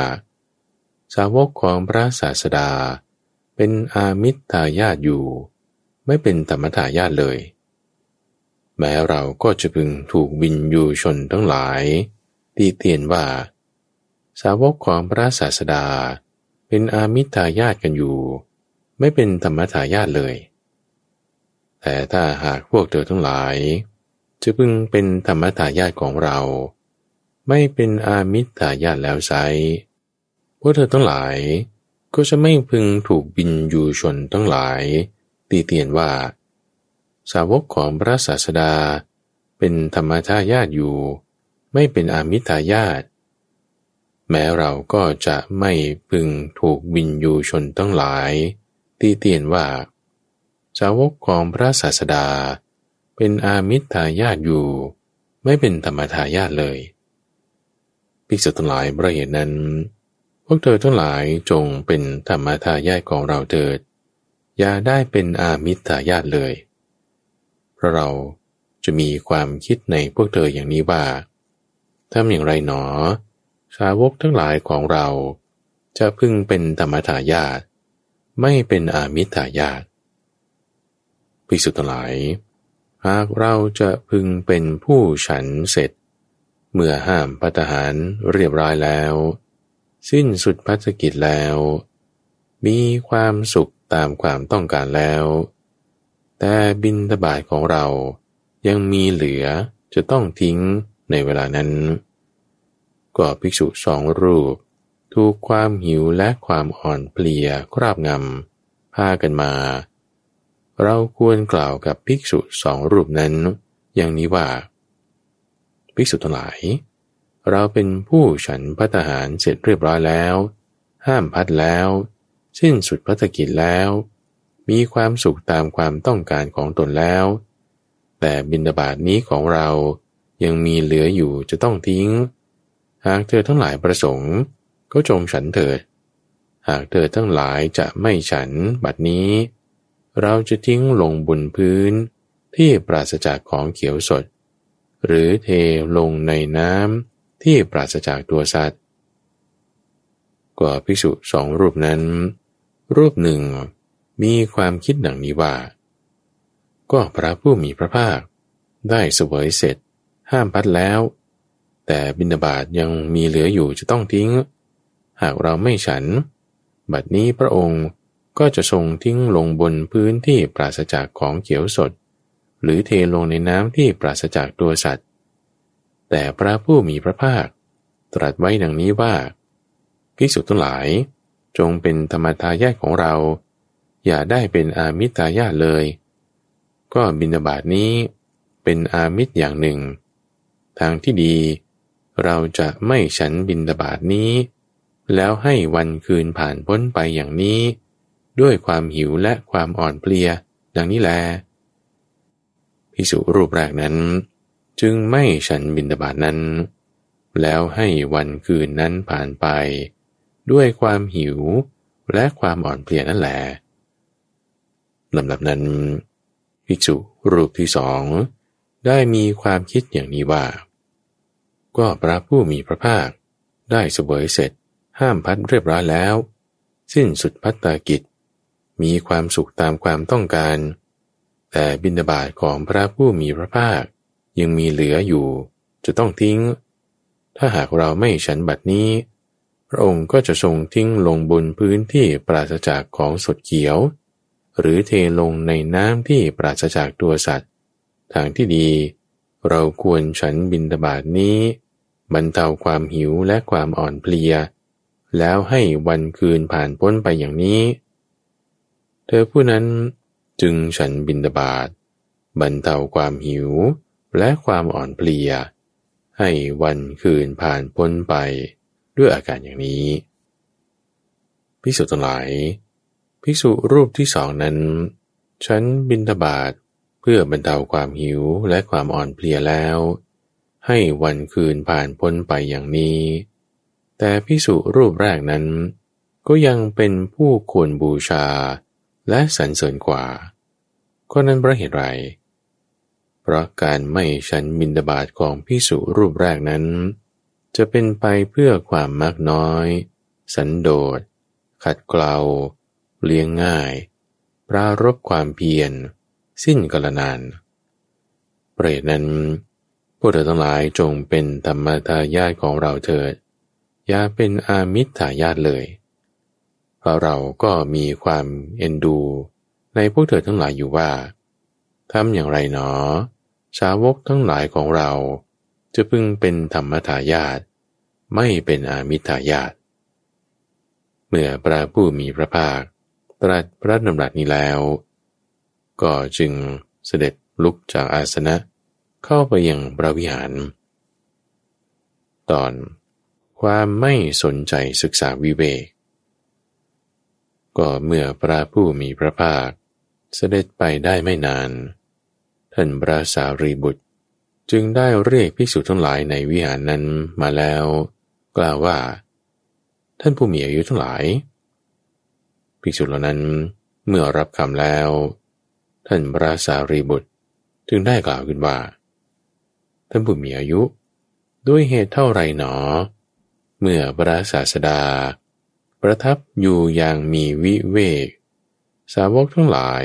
สาวกของพระศาสดา เป็นอามิตรทายาทอยู่ ไม่เป็นธรรมทายาทเลย แม้เราก็จะพึงถูกบินอยู่ชนทั้งหลาย ตีเตียนว่า สาวกของพระศาสดา เป็นอามิตายาตกันอยู่ ไม่เป็นธรรมทายาทเลย แต่ถ้าหากพวกเธอทั้งหลาย จะพึงเป็นธรรมทายาทของเรา ไม่เป็นอามิตายาทแล้วไซพวกเธอทั้งหลาย ก็จะไม่พึงถูกบินอยู่ชนทั้งหลาย ตีเตียนว่า สาวกของพระศาสดา เป็นธรรมทายาทอยู่ ไม่เป็นอามิตายาทแม้เราก็จะไม่พึงถูกบินยูชนทั้งหลายตีเตียนว่า สาวกของพระศาสดาเเป็นอามิตรทายาทอยู่ ไม่เป็นธรรมทายาทเลยภิกษุทั้งหลายประเหตุนั้น พวกเธอทั้งหลายจงเป็นธรรมทายาทของเราเถิด อย่าได้เป็นอามิตรทายาทเลย เพราะเราจะมีความคิดในพวกเธออย่างนี้ว่าทำอย่างไรหนอ สาวกทั้งหลายของเรา จะพึงเป็นธรรมทายาทไม่เป็นอามิทายาทภิกษุทั้งหลาย หากเราจะพึงเป็นผู้ฉันเสร็จ เมื่อห้ามพัตหารเรียบร้อยแล้ว สิ้นสุดพัฒกิจแล้ว มีความสุขตามความต้องการแล้ว แต่บินทบาทของเรายังมีเหลือจะต้องทิ้งในเวลานั้น ก็ภิกษุสองรูป ถูกความหิวและความอ่อนเพลียคราบงำพากันมา เราควรกล่าวกับภิกษุสองรูปนั้น อย่างนี้ว่า ภิกษุทั้งหลาย เราเป็นผู้ฉันพัฒหารเสร็จเรียบร้อยแล้ว ห้ามพัดแล้ว สิ้นสุดพัฒกิจแล้ว มีความสุขตามความต้องการของตนแล้ว แต่บินาบาตนี้ของเรายังมีเหลืออยู่จะต้องทิ้ง หากเธอทั้งหลายประสงค์ก็จงฉันเถิด หากเธอทั้งหลายจะไม่ฉันบัดนี้ เราจะทิ้งลงบนพื้นที่ปราศจากของเขียวสด หรือเทลงในน้ำที่ปราศจากตัวสัตว์ กว่าภิกษุสองรูปนั้น รูปหนึ่งมีความคิดดังนี้ว่า ก็พระผู้มีพระภาค ได้เสวยเสร็จ ห้ามพัดแล้ว แต่บินาบาตยังมีเหลืออยู่จะต้องทิ้ง หากเราไม่ฉัน บัดนี้พระองค์ ก็จะทรงทิ้งลงบนพื้นที่ปราศจากของเขียวสด หรือเทลงในน้ำที่ปราศจากตัวสัตว์ แต่พระผู้มีพระภาค ตรัสไว้ดังนี้ว่าภิกษุทั้งหลาย จงเป็นธรรมทายาทของเรา อย่าได้เป็นอามิตายาทเลย ก็บินาบาตนี้เป็นอามิตรอย่างหนึ่ง ทางที่ดี เราจะไม่ฉันบินตบาทนี้ แล้วให้วันคืนผ่านพ้นไปอย่างนี้ ด้วยความหิวและความอ่อนเพลีย ดังนี้แลพิสุรูปแรกนั้น จึงไม่ฉันบินตบาทนั้น แล้วให้วันคืนนั้นผ่านไป ด้วยความหิวและความอ่อนเพลียนั่นแหละลำดับนั้นภิกษุรูปที่สองได้มีความคิดอย่างนี้ว่า ก็พระผู้มีพระภาค ได้เสวยเสร็จห้ามพัดเรียบร้อยแล้ว สิ้นสุดพัตตากิจ มีความสุขตามความต้องการ แต่บินาบาตของพระผู้มีพระภาคยังมีเหลืออยู่ จะต้องทิ้ง ถ้าหากเราไม่ฉันบัดนี้ พระองค์ก็จะทรงทิ้งลงบนพื้นที่ปราศจากของสดเขียว หรือเทลงในน้ำที่ปราศจากตัวสัตว์ ทางที่ดี เราควรฉันบินตบาทนี้บรรเทาความหิวและความอ่อนเพลีย แล้วให้วันคืนผ่านพ้นไปอย่างนี้ เธอผู้นั้นจึงฉันบินตบาทบรรเทาความหิวและความอ่อนเพลีย ให้วันคืนผ่านพ้นไปด้วยอาการอย่างนี้ ภิกษุทั้งหลาย ภิกษุรูปที่สองนั้น ฉันบินทบาทเพื่อบรรเทาความหิวและความอ่อนเพลียแล้ว ให้วันคืนผ่านพ้นไปอย่างนี้ แต่ภิกษุรูปแรกนั้น ก็ยังเป็นผู้ควรบูชา และสรรเสริญกว่าก็นั้นเพราะเหตุไร เพราะการไม่ฉันบินดาบาตของพิสุรูปแรกนั้น จะเป็นไปเพื่อความมากน้อย สันโดษ ขัดเกลา เลี้ยงง่าย ปรารบความเพียร สิ้นกาลนาน เปรตนั้นพวกเธอทั้งหลายจงเป็นธรรมทายาทของเราเถิด อย่าเป็นอามิตรทายาทเลย เราเราก็มีความเอ็นดู ในพวกเธอทั้งหลายอยู่ว่าทำอย่างไรหนอ สาวกทั้งหลายของเรา จะพึงเป็นธรรมทายาทไม่เป็นอามิทายาทเมื่อพระผู้มีพระภาค ตรัสพระดำรัสนี้แล้ว ก็จึงเสด็จลุกจากอาสนะเข้าไปยังพระวิหาร ตอนความไม่สนใจศึกษาวิเวก ก็เมื่อพระผู้มีพระภาค เสด็จไปได้ไม่นาน ท่านพระสารีบุตร จึงได้เรียกภิกษุทั้งหลายในวิหารนั้นมาแล้ว กล่าวว่า ท่านผู้มีอายุทั้งหลาย ภิกษุเหล่านั้นเมื่อรับคำแล้ว ท่านพระสารีบุตร จึงได้กล่าวขึ้นว่า ท่านผู้มีอายุ ด้วยเหตุเท่าไรหนอ เมื่อพระศาสดา ประทับอยู่อย่างมีวิเวก สาวกทั้งหลาย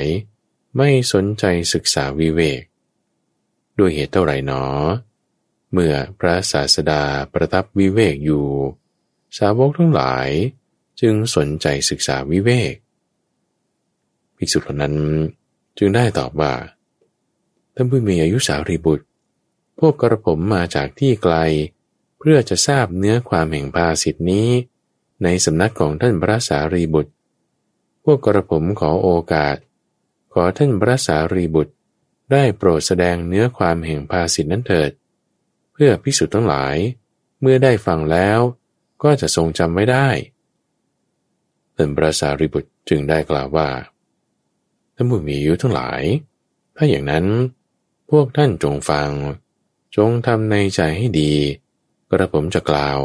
ไม่สนใจศึกษาวิเวก ด้วยเหตุเท่าไรหนอ เมื่อพระศาสดาประทับวิเวกอยู่ สาวกทั้งหลายจึงสนใจศึกษาวิเวก ภิกษุเหล่านั้นจึงได้ตอบว่าท่านผู้มีอายุสาวรีบุตร พวกกระผมมาจากที่ไกล เพื่อจะทราบเนื้อความแห่งภาสิทธินี้ ในสำนักของท่านพระสารีบุตร พวกกระผมขอโอกาส ขอท่านพระสารีบุตรได้โปรดแสดงเนื้อความแห่งภาสิทนั้นเถิด เพื่อพิสูจน์ทั้งหลาย เมื่อได้ฟังแล้วก็จะทรงจำไม่ได้ท่านพระสารีบุตรจึงได้กล่าวว่าท่านผู้มีอายุทั้งหลาย ถ้าอย่างนั้น พวกท่านจงฟัง จงทำในใจให้ดี กระผมจะกล่าว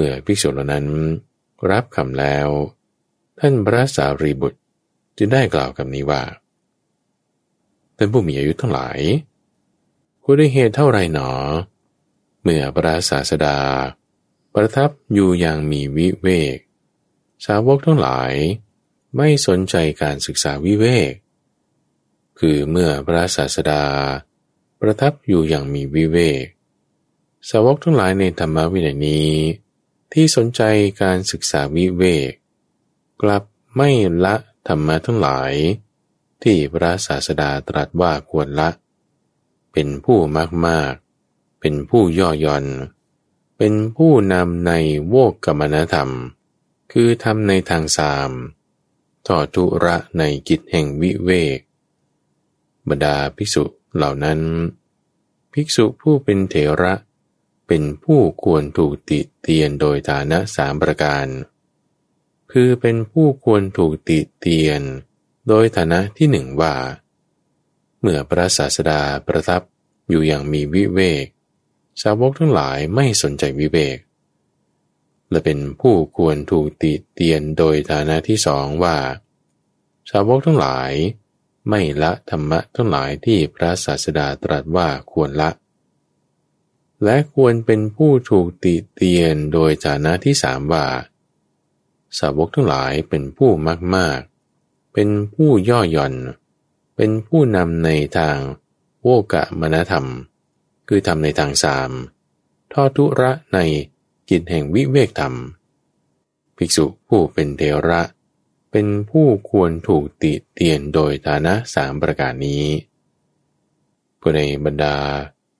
เมื่อภิกษุเหล่านั้นรับคำแล้ว ท่านพระสารีบุตรจึงได้กล่าวกับนี้ว่าท่านผู้มีอายุทั้งหลายคุณได้เหตุเท่าไรหนอ เมื่อพระศาสดา ประทับอยู่อย่างมีวิเวก สาวกทั้งหลาย ไม่สนใจการศึกษาวิเวก คือเมื่อพระศาสดา ประทับอยู่อย่างมีวิเวก สาวกทั้งหลายในธรรมวินัยนี้ ที่สนใจการศึกษาวิเวก กลับไม่ละธรรมะทั้งหลาย ที่พระศาสดาตรัสว่าควรละ เป็นผู้มากมากเป็นผู้ย่อหย่อน เป็นผู้นำในโวกกรรมนธรรม คือทำในทางสามทอทุระในกิจแห่งวิเวก บรรดาภิกษุเหล่านั้น ภิกษุผู้เป็นเถระ เป็นผู้ควรถูกติเตียนโดยฐานะสามประการ คือเป็นผู้ควรถูกติเตียน โดยฐานะที่หนึ่งว่า เมื่อพระศาสดาประทับอยู่อย่างมีวิเวก สาวกทั้งหลายไม่สนใจวิเวก และเป็นผู้ควรถูกติเตียนโดยฐานะที่สองว่า สาวกทั้งหลาย ไม่ละธรรมะทั้งหลายที่พระศาสดาตรัสว่าควรละ และควรเป็นผู้ถูกติเตียนโดยฐานะที่สามว่า สาวกทั้งหลายเป็นผู้มากมากเป็นผู้ย่อหย่อน เป็นผู้นำในทางโวกะมณธรรม คือทำในทางสามทอทุระในกิจแห่งวิเวกธรรม ภิกษุผู้เป็นเทระ เป็นผู้ควรถูกติเตียนโดยฐานะสามประการนี้ผู้ในบรรดา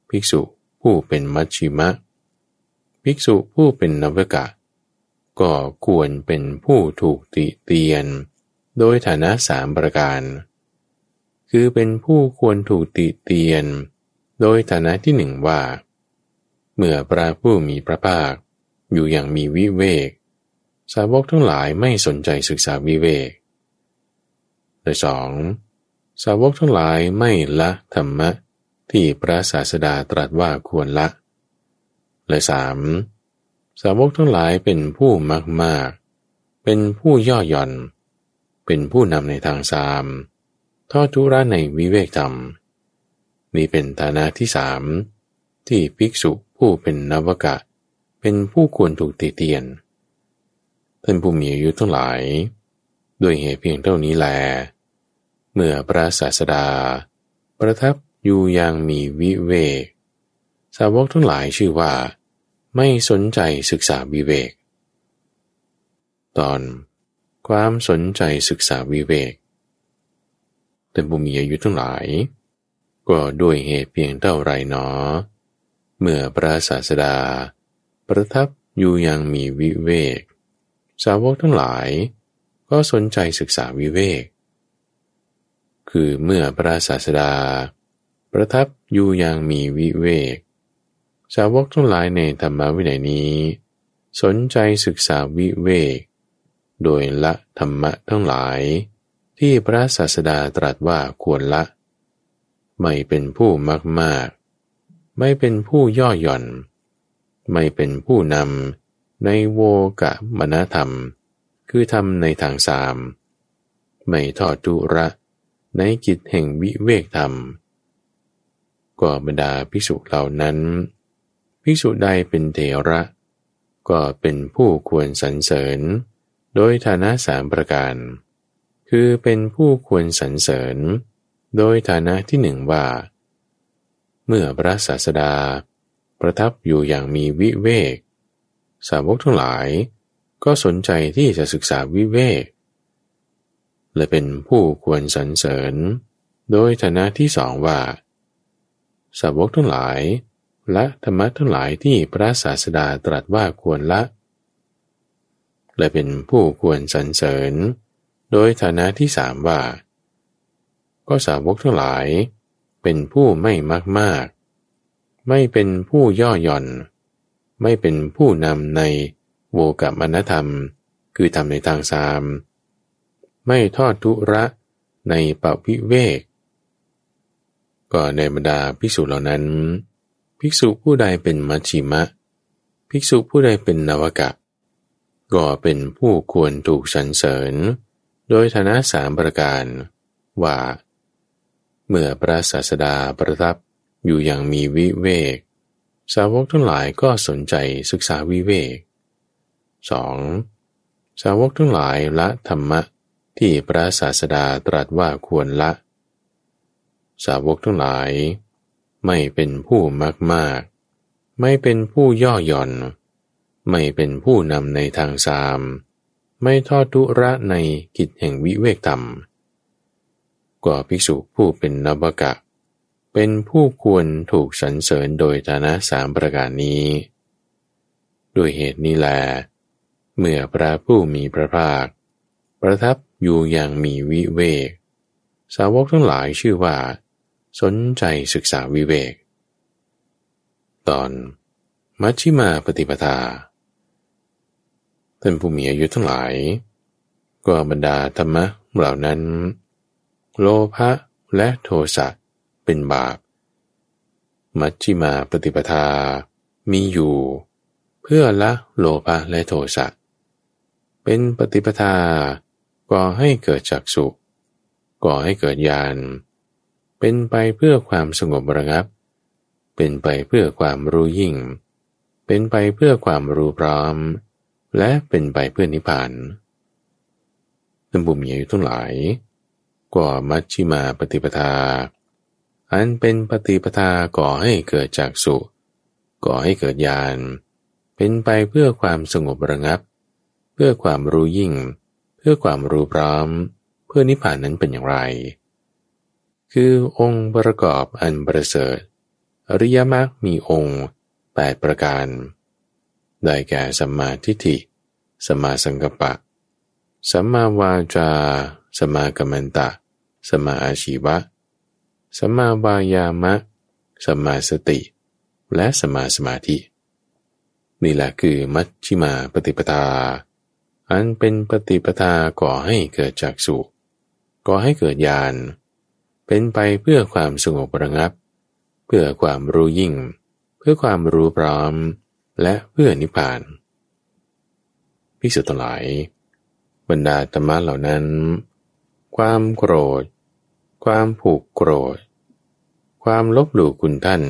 ภิกษุ ผู้เป็นมัชชิมะ ภิกษุผู้เป็นนวกะ ก็ควรเป็นผู้ถูกติเตียน โดยฐานะสามประการ คือเป็นผู้ควรถูกติเตียน โดยฐานะที่หนึ่งว่า เมื่อพระผู้มีพระภาค อยู่อย่างมีวิเวก สาวกทั้งหลายไม่สนใจศึกษาวิเวกโดยสองสาวกทั้งหลายไม่ละธรรมะ ที่พระศาสดาตรัสว่าควรละ และสามสาวกทั้งหลายเป็นผู้มากมาก เป็นผู้ย่อหย่อน เป็นผู้นำในทางสาม ทอดทุระในวิเวกธรรม นี่เป็นฐานะที่สามที่ภิกษุผู้เป็นนวกะ เป็นผู้ควรถูกติเตียน ท่านผู้มีอายุทั้งหลาย ด้วยเหตุเพียงเท่านี้แล เมื่อพระศาสดา ประทับ อยู่อย่างมีวิเวก สาวกทั้งหลายชื่อว่า ไม่สนใจศึกษาวิเวก ตอน ความสนใจศึกษาวิเวกแต่บุมีอายุทั้งหลาย ก็ด้วยเหตุเพียงเท่าไรหนอ เมื่อพระศาสดา ประทับอยู่อย่างมีวิเวก สาวกทั้งหลาย ก็สนใจศึกษาวิเวก คือเมื่อพระศาสดา ประทับอยู่อย่างมีวิเวก สาวกทั้งหลายในธรรมวินัยนี้ สนใจศึกษาวิเวก โดยละธรรมะทั้งหลาย ที่พระศาสดาตรัสว่าควรละ ไม่เป็นผู้มากมากไม่เป็นผู้ย่อหย่อน ไม่เป็นผู้นำในโวกะมณธรรม คือทำในทางสาม ไม่ทอดทุระในกิจแห่งวิเวกธรรม ก็บรรดาภิกษุเหล่านั้นภิกษุใดเป็นเทระ ก็เป็นผู้ควรสรรเสริญ โดยฐานะสามประการ คือเป็นผู้ควรสรรเสริญ โดยฐานะที่หนึ่งว่า เมื่อพระศาสดา ประทับอยู่อย่างมีวิเวก สาวกทั้งหลาย ก็สนใจที่จะศึกษาวิเวก และเป็นผู้ควรสรรเสริญ โดยฐานะที่สองว่า สาวกทั้งหลาย และธรรมะทั้งหลายที่พระศาสดาตรัสว่าควรละ และเป็นผู้ควรสรรเสริญ โดยฐานะที่สามว่า ก็สาวกทั้งหลาย เป็นผู้ไม่มากมากไม่เป็นผู้ย่อหย่อน ไม่เป็นผู้นำในโวกับมณธรรม คือทำในทางสาม ไม่ทอดทุระในปวิเวก ก็ในบรรดาภิกษุเหล่านั้น ภิกษุผู้ใดเป็นมัชชิมะ ภิกษุผู้ใดเป็นนวกะ ก็เป็นผู้ควรถูกสรรเสริญ โดยฐานะสามประการ ว่า เมื่อพระศาสดาประทับอยู่อย่างมีวิเวก สาวกทั้งหลายก็สนใจศึกษาวิเวก 2. สาวกทั้งหลายละธรรมะที่พระศาสดาตรัสว่าควรละ สาวกทั้งหลาย ไม่เป็นผู้มากมาก ไม่เป็นผู้ย่อหย่อน ไม่เป็นผู้นำในทางสาม ไม่ทอดทุระในกิจแห่งวิเวกธรรมกว่าภิกษุผู้เป็นนบกะ เป็นผู้ควรถูกสรรเสริญโดยฐานะสามประการนี้ ด้วยเหตุนี้แล เมื่อพระผู้มีพระภาค ประทับอยู่อย่างมีวิเวก สาวกทั้งหลายชื่อว่า สนใจศึกษาวิเวก ตอน มัชชิมาปฏิปทา ท่านผู้มีอายุทั้งหลาย ก็บรรดาธรรมะเหล่านั้น โลภะและโทสะเป็นบาป มัชชิมาปฏิปทามีอยู่ เพื่อละโลภะและโทสะเป็นปฏิปทาก่อให้เกิดจักสุก่อให้เกิดญาณ เป็นไปเพื่อความสงบระงับ เป็นไปเพื่อความรู้ยิ่ง เป็นไปเพื่อความรู้พร้อม และเป็นไปเพื่อนิพพานท่านบุญอยู่ทั้งหลายก่อมัชชิมาปฏิปทา อันเป็นปฏิปทาก่อให้เกิดจากสุก่อให้เกิดญาณเป็นไปเพื่อความสงบระงับ เพื่อความรู้ยิ่ง เพื่อความรู้พร้อม เพื่อนิพพานนั้นเป็นอย่างไร คือองค์ประกอบอันประเสริฐอริยมรรคมีองค์แปดประการ ได้แก่สัมมาทิฏฐิสัมมาสังกัปปะสัมมาวาจาสัมมากัมมันตะสัมมาอาชีวะสัมมาวายามะสัมมาสติ และสัมมาสมาธิ นี่แหละคือมัชชิมาปฏิปทา อันเป็นปฏิปทาก่อให้เกิดจากสุก่อให้เกิดญาณ เป็นไปเพื่อความสงบระงับ เพื่อความรู้ยิ่ง เพื่อความรู้พร้อม และเพื่อนิพพานพิสุทธิ์หลาย บรรดาธรรมะเหล่านั้น ความโกรธ ความผูกโกรธ ความลบหลู่คุณท่าน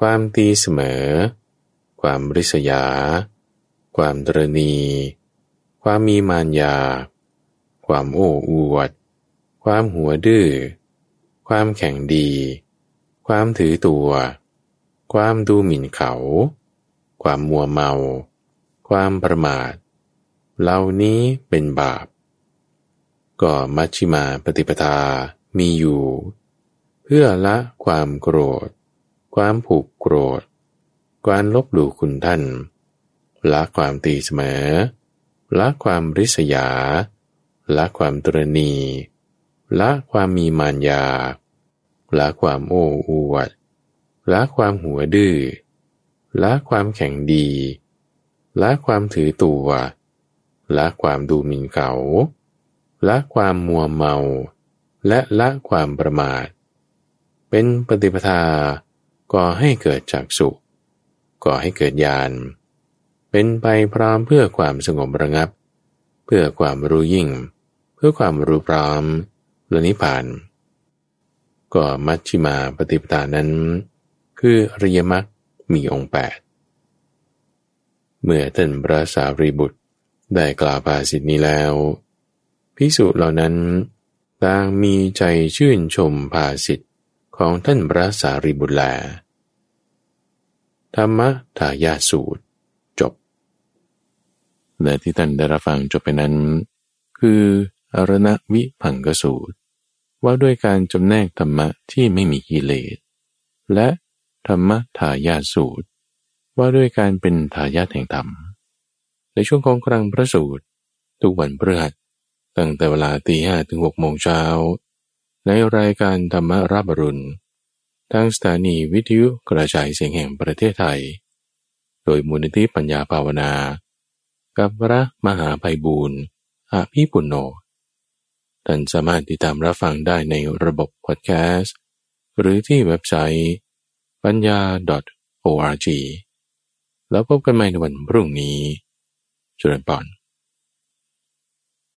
ความตีเสมอ ความริษยา ความตรณี ความมีมารยา ความโอ้อวด ความหัวดื้อ ความแข่งดี ความถือตัว ความดูหมิ่นเขา ความมัวเมา ความประมาท เหล่านี้เป็นบาป ก็มัชชิมาปฏิปทามีอยู่ เพื่อละความโกรธ ความผูกโกรธ การลบหลู่คุณท่านละความตีเสมอละความริษยาละความตรณีละความมีมารยา ละความโอ้อวดละความหัวดื้อละความแข็งดีละความถือตัวละความดูหมิ่นเขาละความมัวเมา และละความประมาท เป็นปฏิปทาก่อให้เกิดจากสุขก่อให้เกิดญาณเป็นไปพร้อมเพื่อความสงบระงับ เพื่อความรู้ยิ่ง เพื่อความรู้พร้อมและนิพพาน ก็มัชชิมาปฏิปทานั้น คืออริยมรรคมีองค์แปดเมื่อท่านพระสารีบุตรได้กล่าวภาสิทนี้แล้วพิสุเหล่านั้นต่างมีใจชื่นชมภาสิทธิของท่านพระสารีบุตรแลธรรมทายาสูตร จบ และที่ท่านได้รับฟังจบไปนั้น คืออรณวิพังกสูตร ว่าด้วยการจำแนกธรรมะที่ไม่มีกิเลส และธรรมทายาสูตร ว่าด้วยการเป็นทายาทแห่งธรรม ในช่วงของครั้งพระสูตร ทุกวันพฤหัสตั้งแต่เวลาตีห้ถึงหกโมงเช้า ในรายการธรรมรับรุณทางสถานีวิทยุกระจายเสียงแห่งประเทศไทย โดยมูลนิธิปัญญาภาวนา กับพระมหาไพบูรณ์อาภีปุณโญ ท่านสามารถติดตามรับฟังได้ในระบบพอดแคสต์ หรือที่เว็บไซต์ปัญญา .org แล้วพบกันใหม่ในวันพรุ่งนี้จุลปอน